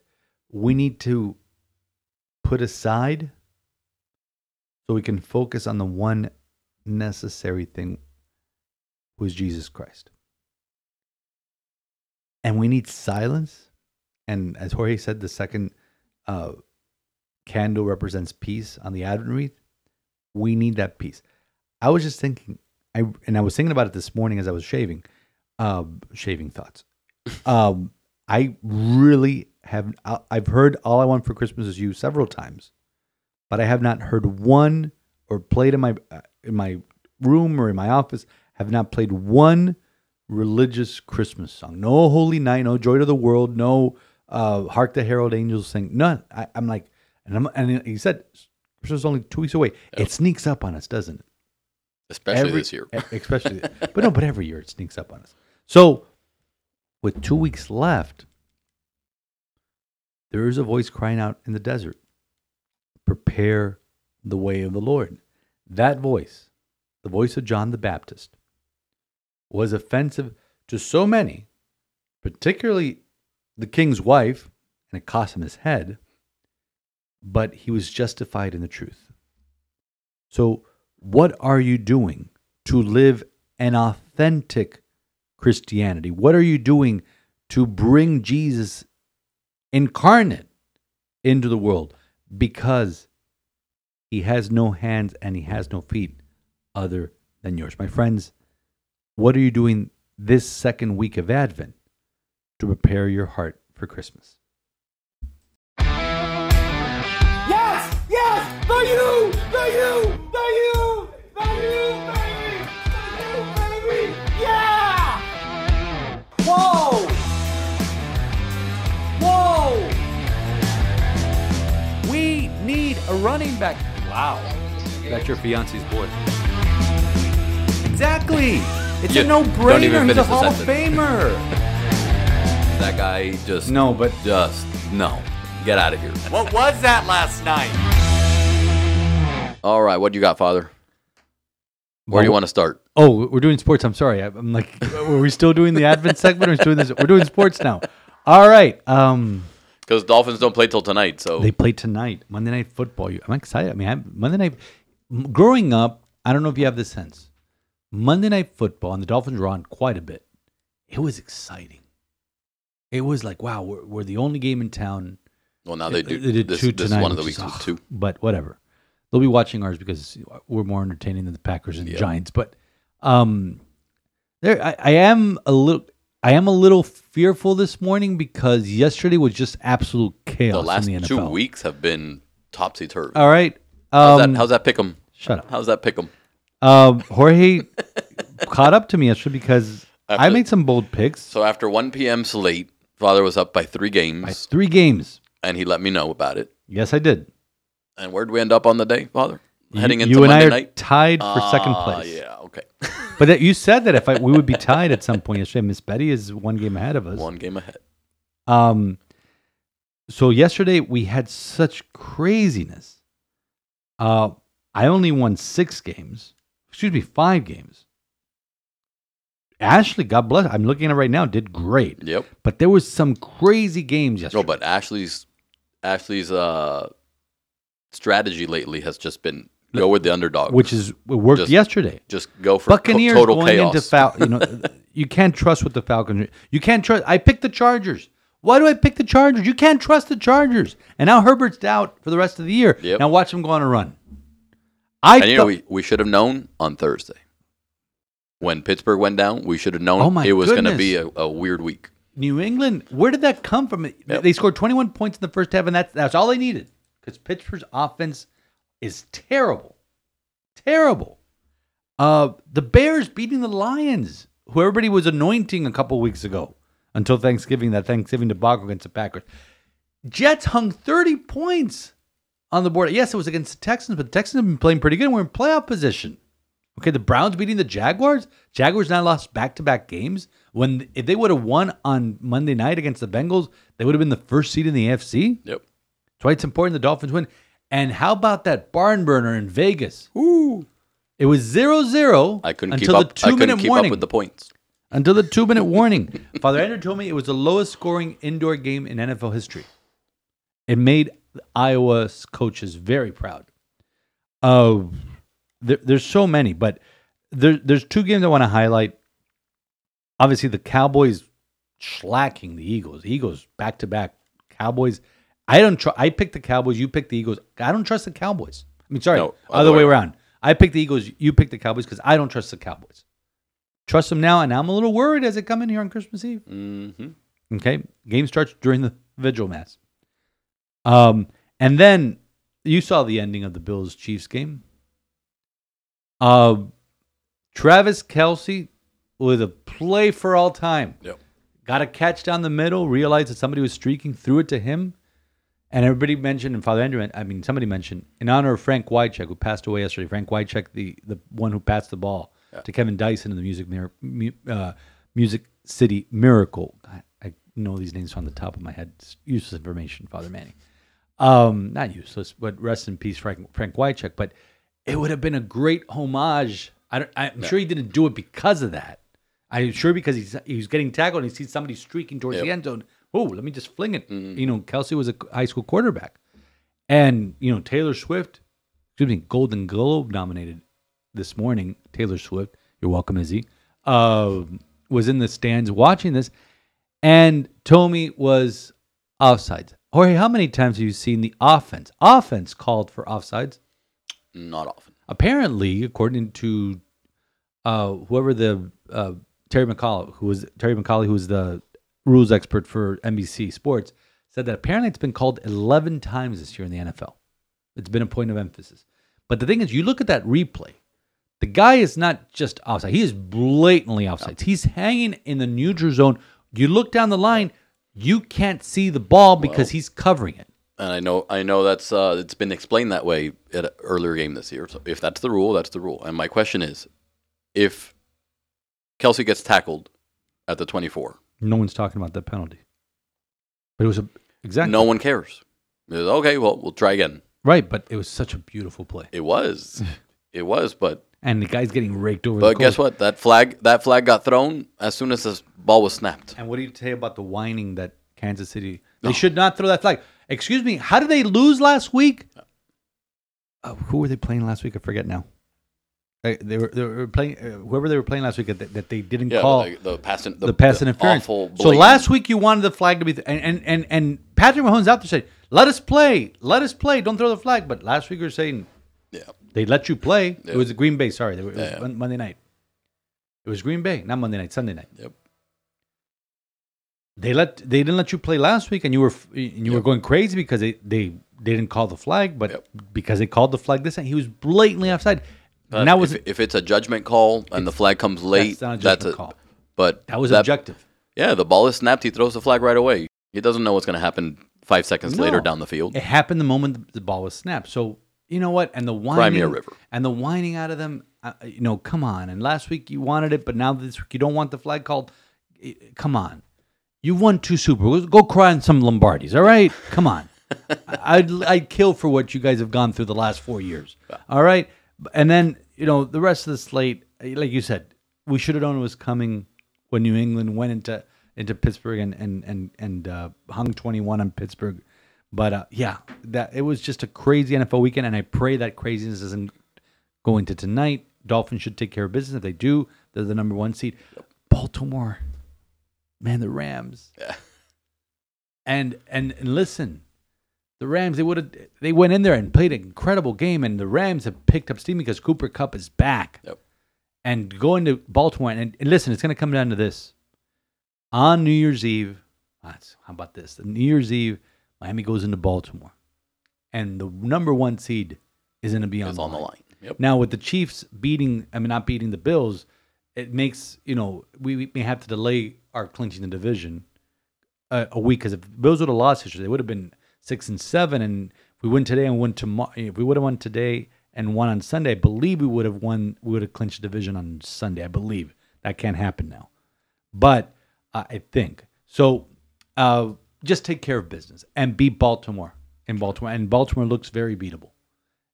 we need to put aside so we can focus on the one necessary thing, who is Jesus Christ. And we need silence. And as Jorge said, the second uh, candle represents peace on the Advent wreath. We need that peace. I was just thinking, I and I was thinking about it this morning as I was shaving, uh, shaving thoughts. Um, I really have. I've heard "All I Want for Christmas Is You" several times, but I have not heard one or played in my uh, in my room or in my office. Have not played one religious Christmas song. No Holy Night, no Joy to the World, no uh, Hark the Herald Angels Sing. None. I, I'm like, and I'm and he said Christmas is only two weeks away. It sneaks up on us, doesn't it? Especially Every- this year. especially, but no, but every year it sneaks up on us. So, with two weeks left, there is a voice crying out in the desert Prepare the way of the Lord. That voice, the voice of John the Baptist, was offensive to so many, particularly the king's wife, and it cost him his head, but he was justified in the truth. So, what are you doing to live an authentic Christianity? What are you doing to bring Jesus incarnate into the world? Because he has no hands and he has no feet other than yours. My friends, what are you doing this second week of Advent to prepare your heart for Christmas? Yes! The you! The you! The you! The you, baby! The you, baby! Yeah! Whoa! Whoa! We need a running back. Wow. That's your fiance's boy. Exactly. It's You a don't no-brainer. even He's a finish the Hall of sentence. Famer. That guy just No, but just no. Get out of here. What was that last night? All right, what do you got, Father? Where do you want to start? Oh, we're doing sports. I'm sorry. I'm I'm like, were we still doing the Advent segment? Or doing this? We're doing sports now. All right. Um, Because Dolphins don't play till tonight, so they play tonight, Monday Night Football. I'm excited. I mean, I, Monday Night. Growing up, I don't know if you have this sense. Monday Night Football and the Dolphins were on quite a bit. It was exciting. It was like, wow, we're, we're the only game in town. well now they do. They did this two this is tonight, one of the weeks is- two. But whatever. They'll be watching ours because we're more entertaining than the Packers and Yeah. Giants. But um, there, I, I am a little, I am a little fearful this morning because yesterday was just absolute chaos The last the two weeks have been topsy turvy. All right. how's Um, that? How's that pick 'em? shut up. How's that pick 'em? Um, Jorge caught up to me yesterday because I made some bold picks. So after 1 p.m. slate, Father was up by three games, by three games. and he let me know about it. Yes, I did. And where'd we end up on the day, Father? Heading you, into you and Monday I are night. tied for second Ah, place. Yeah, okay. But that you said that if I, we would be tied at some point yesterday, Miss Betty is one game ahead of us. One game ahead. Um, so yesterday we had such craziness Uh, I only won six games. Excuse me, five games. Ashley, God bless. I'm looking at it right now. Did great, Yep. but there was some crazy games yesterday. No, but Ashley's Ashley's uh strategy lately has just been go with the underdog. which is it worked Just yesterday. just go for Buccaneers total going chaos. into Fal- you know, you can't trust what the Falcons. You can't trust. I picked the Chargers. Why do I pick the Chargers? You can't trust the Chargers. And now Herbert's out for the rest of the year. Yep. Now watch him go on a run. I and you know we, we should have known on Thursday. When Pittsburgh went down, we should have known Oh, it was going to be a, a weird week. New England. Where did that come from? Yep. They scored 21 points in the first half, and that's that's all they needed because Pittsburgh's offense is terrible, terrible. Uh, the Bears beating the Lions, who everybody was anointing a couple weeks ago until Thanksgiving. That Thanksgiving debacle against the Packers. Jets hung 30 points on the board. Yes, it was against the Texans, but the Texans have been playing pretty good. We're in playoff position. Okay, the Browns beating the Jaguars. Jaguars now lost back to back games. When if they would have won on Monday night against the Bengals, they would have been the first seed in the AFC. Yep. That's why it's important the Dolphins win. And how about that barn burner in Vegas? Ooh. It was 0-0 I couldn't until keep up. the two I couldn't minute keep warning. up with the points. until the two minute warning. Father Andrew told me it was the lowest scoring indoor game in NFL history. It made Iowa's coaches very proud. Uh, there, there's so many, but there, there's two games I want to highlight. Obviously, the Cowboys slacking the Eagles. Eagles back to back. Cowboys. I don't. Tr- I picked the Cowboys. You picked the Eagles. I don't trust the Cowboys. I mean, sorry, No, other way around. I picked the Eagles. You picked the Cowboys because I don't trust the Cowboys. Trust them now, and I'm a little worried as they come in here on Christmas Eve. Mm-hmm. Okay, game starts during the vigil mass. Um, and then you saw the ending of the Bills Chiefs game. Uh, Travis Kelce with a play for all time. Yep. Got a catch down the middle, realized that somebody was streaking, threw it to him. And everybody mentioned, and Father Andrew, I mean, somebody mentioned, in honor of Frank Wycheck, who passed away yesterday. Frank Wycheck, the, the one who passed the ball to Kevin Dyson in the Music Mir- uh, Music City Miracle. I, I know these names on the top of my head. It's useless information, Father Manning. Um, not useless, but rest in peace, Frank, Frank Wycheck. But it would have been a great homage. I don't, I'm sure he didn't do it because of that. I'm sure because he's he's getting tackled and he sees somebody streaking towards the end zone. Oh, let me just fling it. You know, Kelce was a high school quarterback, and you know Taylor Swift, excuse me, Golden Globe nominated this morning. Taylor Swift, you're welcome, Izzy, uh, was in the stands watching this, and Tommy was offsides. Jorge, how many times have you seen the offense offense called for offsides? Not often. apparently, according to uh, whoever the uh, Terry McAulay, who was Terry McAulay, who was the rules expert for NBC Sports, said that apparently it's been called 11 times this year in the NFL. It's been a point of emphasis. But the thing is, you look at that replay. The guy is not just offside; he is blatantly offside. He's hanging in the neutral zone. You look down the line, you can't see the ball because he's covering it. And I know I know that's uh, it's been explained that way at an earlier game this year. So if that's the rule, that's the rule. And my question is, if Kelce gets tackled at the 24, No one's talking about that penalty. But it was a exactly no one cares. It's, okay, well we'll try again. right. But it was such a beautiful play, It was, it was, but and the guy's getting raked over. but guess what? That flag that flag got thrown as soon as the ball was snapped. And what do you say about the whining that Kansas City? They should not throw that flag. Excuse me. How did they lose last week? Uh, who were they playing last week? I forget now. Uh, They were they were playing uh, whoever they were playing last week that, that they didn't Yeah, call the, the pass in- the, pass interference. awful So last week you wanted the flag to be, th- and, and and and Patrick Mahomes out there said, "Let us play, let us play, don't throw the flag." But last week you were saying yeah, they let you play. Yeah. It was Green Bay. Sorry, it was Yeah. Monday night. It was Green Bay, not Monday night, Sunday night. yep. They let they didn't let you play last week, and you were and you were going crazy because they they they didn't call the flag, but Yep. because they called the flag this time, he was blatantly offside. But that was if, if it's a judgment call and the flag comes late, that's, not a that's judgment a call. But that was objective. Yeah, the ball is snapped. He throws the flag right away. He doesn't know what's going to happen five seconds later down the field. It happened the moment the ball was snapped. So you know what? And the whining, River. and the whining out of them. Uh, you know, come on. And last week you wanted it, but now this week you don't want the flag called. Come on, you won two Super Bowls. Go cry on some Lombardis. All right, come on. I'd I'd kill for what you guys have gone through the last four years. All right, and then you know the rest of the slate, like you said, we should have known it was coming when New England went into into Pittsburgh and and and and uh, hung twenty one on Pittsburgh. But uh, yeah, that it was just a crazy NFL weekend, and I pray that craziness isn't going to tonight. Dolphins should take care of business. If they do, they're the number one seed. Baltimore, man, the Rams. Yeah. And and and listen, the Rams they would have they went in there and played an incredible game, and the Rams have picked up steam because Cooper Kupp is back. Yep. And going to Baltimore and, and listen, it's going to come down to this: on New Year's Eve, ah, how about this? The New Year's Eve, Miami goes into Baltimore, and the number one seed is going to be on, the, on the line. line. Yep. Now with the Chiefs beating, I mean not beating the Bills, it makes you know we, we may have to delay our clinching the division a, a week because if Bills would have lost yesterday, they would have been six and seven, and we win today and win tomorrow, if we would have won today and won on Sunday, I believe we would have won. We would have clinched division on Sunday. I believe that can't happen now, but uh, I think so. Uh, just take care of business and beat Baltimore in Baltimore, and Baltimore looks very beatable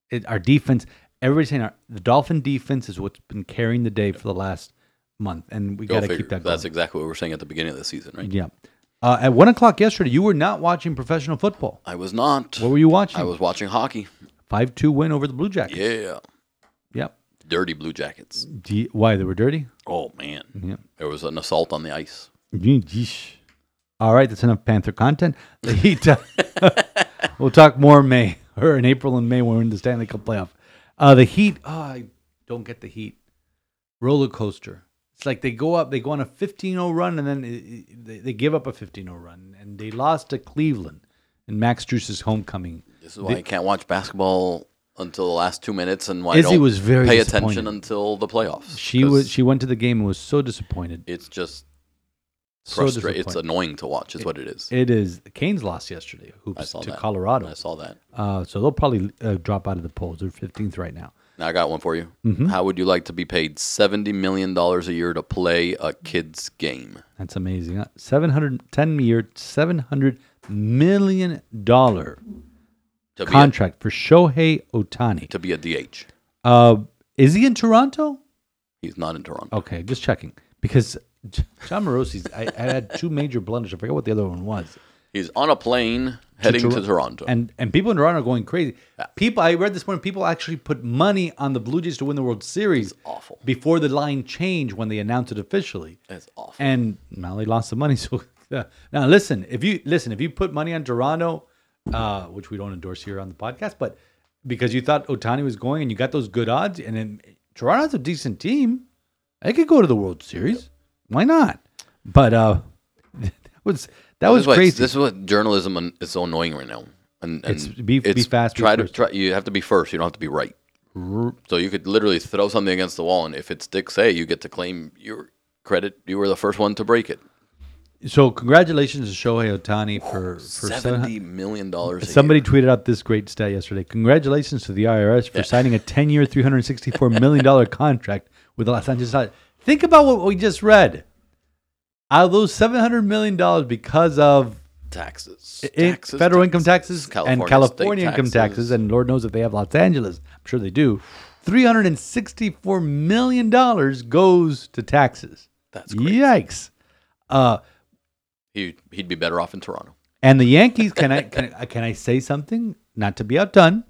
it, our defense, everybody's saying our, the Dolphin defense is what's been carrying the day for the last month, and we got to keep that going. That's exactly what we were saying at the beginning of the season, right? yeah. Uh, at one o'clock yesterday, you were not watching professional football. I was not. What were you watching? I was watching hockey. five two win over the Blue Jackets. Yeah. Yep. Dirty Blue Jackets. You- why they were dirty? Oh man. Yeah. There was an assault on the ice. Yeesh. All right, that's enough Panther content. The Heat. we'll talk more in May or in April and May when we're in the Stanley Cup playoff. Uh, the Heat. Oh, I don't get the Heat. Roller coaster. It's like they go up, they go on a 15-0 run, and then it- it- they, they give up a 15-0 run, and they lost to Cleveland in Max Strus's homecoming. This is why I can't watch basketball until the last two minutes, and why Izzy I don't was very pay attention until the playoffs. She was she went to the game and was so disappointed. It's just So frustrating. it's annoying to watch. Is what it is. It is. Canes lost yesterday. Hoops to that. Colorado. I saw that. Uh, so they'll probably uh, drop out of the polls. They're 15th right now. Now I got one for you. Mm-hmm. How would you like to be paid seventy million dollars a year to play a kid's game? That's amazing. Uh, 710 year, 700 million dollar contract for Shohei Ohtani. to be a DH. Uh, is he in Toronto? He's not in Toronto. Okay, just checking because Jon Morosi's. I, I had two major blunders. I forget what the other one was. He's on a plane heading to, Tor- Toronto. And and people in Toronto are going crazy. People, I read this morning. People actually put money on the Blue Jays to win the World Series awful. before the line changed when they announced it officially. It's awful. and now they lost the money. So uh, now listen, if you listen, if you put money on Toronto, uh, which we don't endorse here on the podcast, but because you thought Ohtani was going and you got those good odds, and then Toronto's a decent team, they could go to the World Series. Why not? But uh, that was that was this crazy. This is what journalism is so annoying right now. And, and It's be- be fast, be Try to try. You have to be first. You don't have to be right. So you could literally throw something against the wall, and if it sticks, hey, you get to claim your credit. You were the first one to break it. so congratulations to Shohei Ohtani for for seven- Seventy million dollars. Somebody tweeted out this great stat yesterday. Congratulations to the IRS for signing a 10 year, $364 million contract with the Los Angeles. Think about what we just read. Out of those $700 million because of taxes, in- taxes federal taxes, income taxes California and California income taxes, and Lord knows if they have Los Angeles. I'm sure they do. $364 million goes to taxes. That's crazy. Yikes. Uh, he he'd be better off in Toronto. And the Yankees, can I can I, can I say something? Not to be outdone,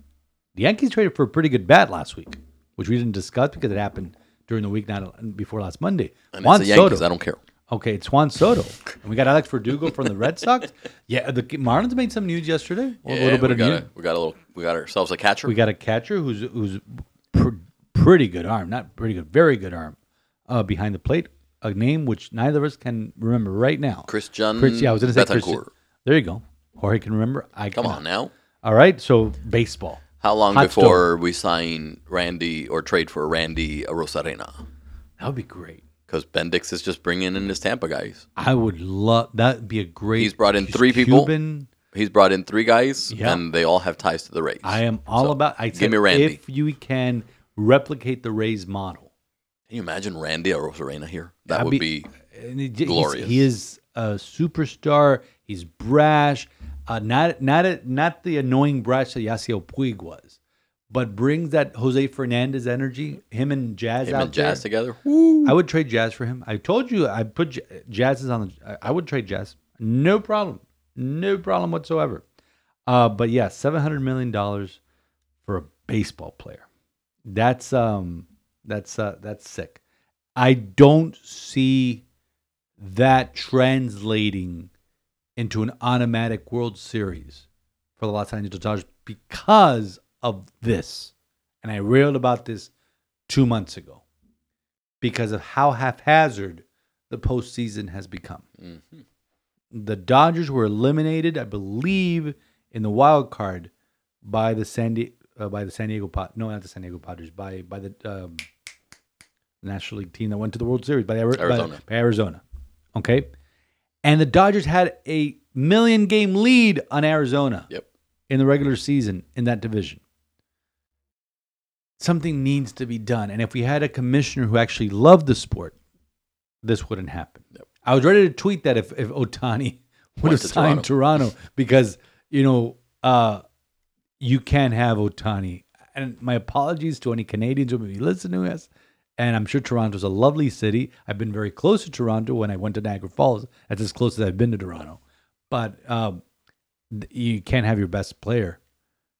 the Yankees traded for a pretty good bat last week, which we didn't discuss because it happened during the week, not before last Monday. And Juan it's the Yankees. I don't care. Okay, it's Juan Soto, and we got Alex Verdugo from the Red Sox. Yeah, the Marlins made some news yesterday. a Yeah, little bit of got news. A, we got a little. We got ourselves a catcher. We got a catcher who's who's pr- pretty good arm, not pretty good, very good arm uh, behind the plate. A name which neither of us can remember right now. Christian Chris, yeah, I was going to say. Bethancourt. There you go. Jorge can remember. I Come cannot. on now. All right, so baseball. How long Hot before we sign Randy or trade for Randy Arozarena? That would be great. Because Bendix is just bringing in his Tampa guys. I would love that'd be a great. He's brought in three people. Cuban. He's brought in three guys, Yeah. and they all have ties to the Rays. I am all So, about. I give me Randy. if you can replicate the Rays model. Can you imagine Randy Arozarena here? That That'd would be. he- glorious. He is a superstar. He's brash. Uh, not not a, not the annoying brash that Yasiel Puig was, but brings that Jose Fernandez energy. Him and Jazz Him out and Jazz there. together. Woo. I would trade Jazz for him. I told you I put J- Jazz is on the. I- I would trade Jazz. No problem. No problem whatsoever. Uh, but yeah, seven hundred million dollars for a baseball player. That's um that's uh that's sick. I don't see that translating into an automatic World Series for the Los Angeles Dodgers because of this. And I railed about this two months ago because of how haphazard the postseason has become. The Dodgers were eliminated, I believe, in the wild card by the San Di- uh, by the San Diego Pod. No, not the San Diego Padres. By by the um, National League team that went to the World Series by, Ari- by- Arizona. by Arizona. Okay, and the Dodgers had a million game lead on Arizona Yep. in the regular season in that division. Something needs to be done. And if we had a commissioner who actually loved the sport, this wouldn't happen. Yep. I was ready to tweet that if, if Ohtani would Went have to signed Toronto. because, you know, uh, you can't have Ohtani. And my apologies to any Canadians who may be listening to us. And I'm sure Toronto's a lovely city. I've been very close to Toronto when I went to Niagara Falls. That's as close as I've been to Toronto. But um, you can't have your best player,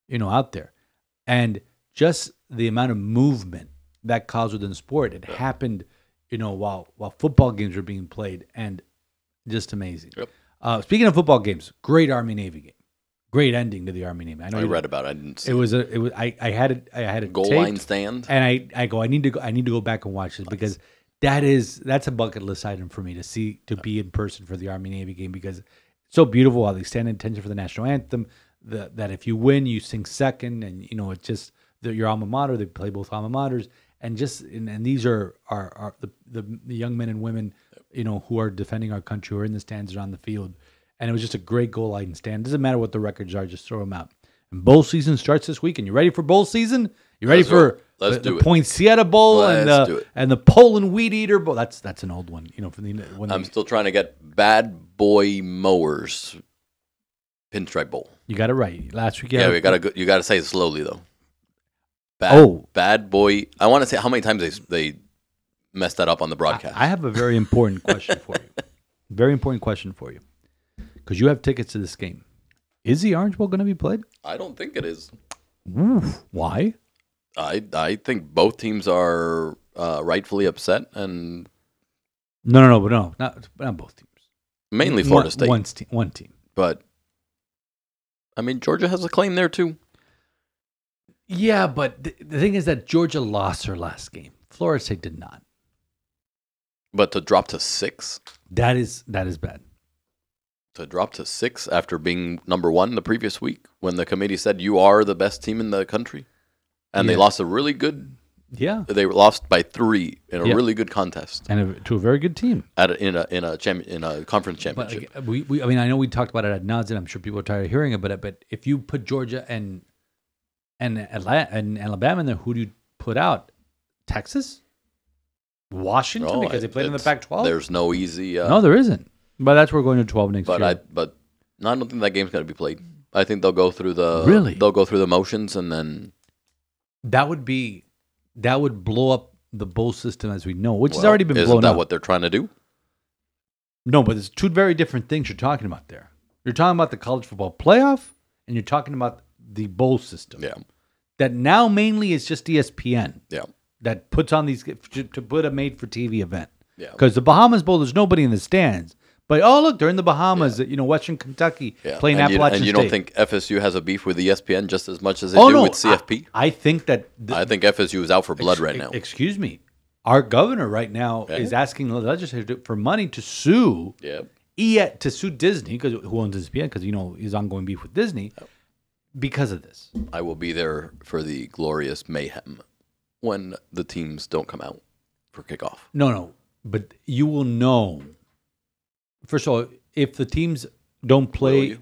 you know, out there. And just the amount of movement that caused within the sport, it happened, you know, while while football games were being played, and just amazing. Yep. Uh, speaking of football games, great Army Navy game, great ending to the Army Navy. I know I you- read about it. I didn't see it was a it was I I had it I had it goal line stand. and I I go I need to go I need to go back and watch this because that is that's a bucket list item for me to see to be in person for the Army Navy game because it's so beautiful while they stand in attention for the national anthem. The, that if you win, you sing second, and you know it just the, your alma mater. They play both alma maters, and just and, and these are are, are the, the the young men and women, you know, who are defending our country, who are in the stands or on the field, and it was just a great goal line stand. Doesn't matter what the records are, just throw them out. And bowl season starts this week. And You ready for bowl season? You ready Let's for Let's the, do the it. Poinsettia Bowl and Let's the do uh, it. and the Poulan Weed Eater Bowl? That's that's an old one, you know. From the when I'm they- still trying to get Bad Boy Mowers Pinstripe Bowl. you got it right. Last week, Yeah, we gotta go, you gotta say it slowly though. Bad, Oh. Bad Boy. I want to say how many times they they messed that up on the broadcast. I have a very important question for you. Very important question for you, because you have tickets to this game. Is the Orange Bowl going to be played? I don't think it is. Why? I I think both teams are uh, rightfully upset, and No, no, no, but no, not not both teams. mainly Florida one, State. One team. One team. But I mean, Georgia has a claim there too. Yeah, but the, the thing is that Georgia lost her last game. Florida State did not. But to drop to six, That is that is bad. to drop to six after being number one the previous week, when the committee said you are the best team in the country, and they lost a really good. Yeah, They lost by three in a Yeah. really good contest and a, to a very good team. at a, in a in a champion in a conference But championship. like, we, we, I mean, I know we talked about it at Nods, and I'm sure people are tired of hearing it, but but if you put Georgia and and and Alabama in there, who do you put out? Texas, Washington, because they played in the it's- Pac-12. There's no easy. Uh, no, there isn't. But that's where we're going to 12 next but year. I but no, I don't think that game's going to be played. I think they'll go through the Really? they'll go through the motions and then that would be that would blow up the bowl system as we know, which has already been isn't blown that up. what they're trying to do? No, but it's two very different things you're talking about there. You're talking about the college football playoff, and you're talking about the bowl system. Yeah, That now mainly is just ESPN yeah, that puts on these to, to put a made for TV event. yeah. Because the Bahamas Bowl, there's nobody in the stands. But oh look, they're in the Bahamas, you know, Western Kentucky Yeah. playing and you, Appalachian and you State. don't think FSU has a beef with ESPN just as much as they oh do no, with CFP? I, I think that the, I, think FSU is out for blood right now. Excuse me, our governor right now Yeah. is asking the legislature for money to sue yeah, E to sue Disney because who owns ESPN because you know he's ongoing beef with Disney because of this. I will be there for the glorious mayhem when the teams don't come out for kickoff. No, no, but you will know. First of all, if the teams don't play,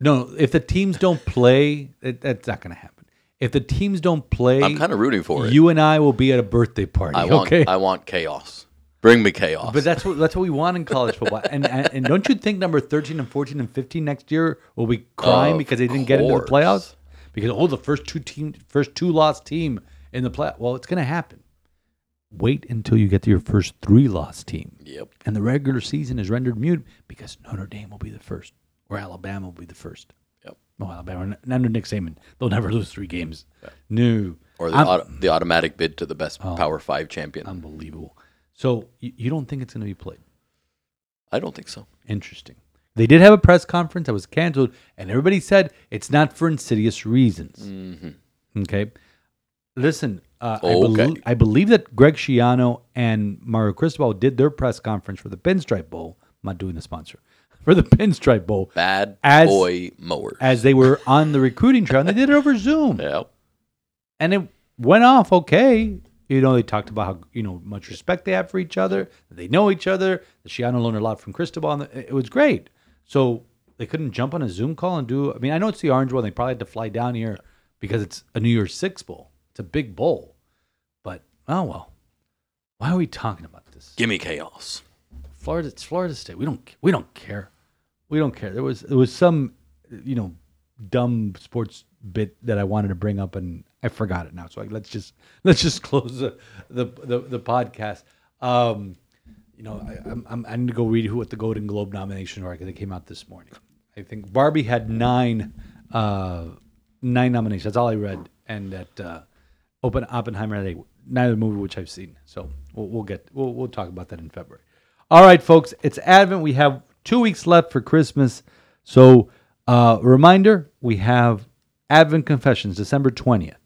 no, if the teams don't play, it, that's not going to happen. If the teams don't play, I'm kind of rooting for it. you and I will be at a birthday party. I want okay, I want chaos. Bring me chaos. But that's what that's what we want in college football. And, and and don't you think number thirteen and fourteen and fifteen next year will be crying Of because they didn't get into the playoffs? Because oh, the first two team, first two lost team in the play. Well, it's going to happen. Wait until you get to your first three lost team, yep. and the regular season is rendered mute because Notre Dame will be the first, or Alabama will be the first. Yep. No, Alabama, under Nick Saban. They'll never lose three games. No, Or the, auto, the automatic bid to the best Oh. Power Five champion. unbelievable. So you, you don't think it's going to be played? I don't think so. Interesting. They did have a press conference that was canceled, and everybody said it's not for insidious reasons. Mm-hmm. Okay. Listen, uh, I, Okay. I believe that Greg Schiano and Mario Cristobal did their press conference for the Pinstripe Bowl. I'm not doing the sponsor for the Pinstripe Bowl Bad As- boy mowers. as they were on the recruiting trail, and they did it over Zoom, yep. and it went off okay. You know, they talked about how you know much respect they have for each other. They know each other. The Schiano learned a lot from Cristobal. And it was great. So they couldn't jump on a Zoom call and do. I mean, I know it's the Orange Bowl. They probably had to fly down here because it's a New Year's Six bowl. It's a big bowl. But oh well. Why are we talking about this? Give me chaos. Florida, it's Florida State. We don't we don't care. We don't care. There was there was some you know dumb sports bit that I wanted to bring up and I forgot it now. So let's just let's just close the the the, the podcast. Um, you know, I, I'm, I'm I need to go read who what the Golden Globe nomination are because came out this morning. I think Barbie had nine uh, nine nominations. That's all I read, and that uh, Open Oppenheimer had neither movie which I've seen. So we'll, we'll get we'll we'll talk about that in February. All right, folks, it's Advent. We have two weeks left for Christmas. So, uh, reminder: we have Advent Confessions, December twentieth,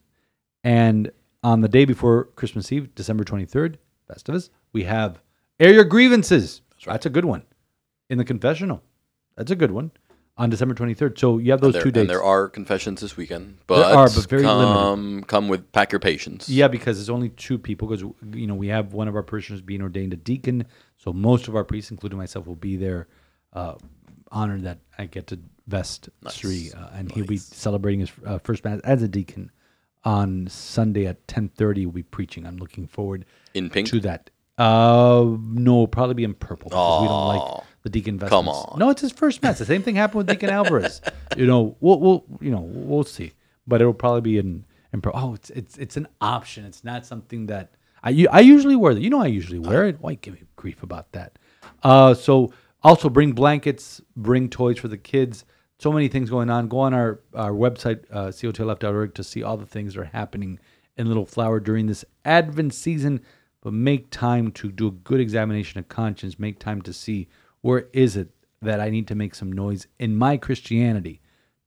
and on the day before Christmas Eve, December twenty third, Festivus, we have Air Your Grievances. That's a good one in the confessional. That's a good one on December twenty third. So you have those there, two dates. And there are confessions this weekend, There but, are, but very come, come with pack your patience. Yeah, because there's only two people. Because you know we have one of our parishioners being ordained a deacon, so most of our priests, including myself, will be there. Uh, honored that I get to vest Sri, uh, and he'll be celebrating his uh, first mass as a deacon on Sunday at 10:30. We'll be preaching. I'm looking forward In pink. to that. Uh, no, probably be in purple because we don't like the deacon vestments. Come on. No, it's his first mass. The same thing happened with Deacon Alvarez. You know, we'll, we'll you know we'll see, but it'll probably be in in pur- Oh, it's it's it's an option. It's not something that I, I usually wear. That you know, I usually wear it. Why give me grief about that? Uh, so also bring blankets, bring toys for the kids. So many things going on. Go on our our website uh, cotlf.org to see all the things that are happening in Little Flower during this Advent season. But make time to do a good examination of conscience. Make time to see where is it that I need to make some noise in my Christianity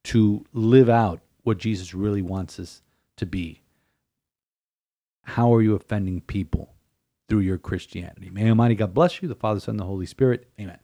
to live out what Jesus really wants us to be. How are you offending people through your Christianity? May Almighty God bless you, the Father, Son, and the Holy Spirit. Amen.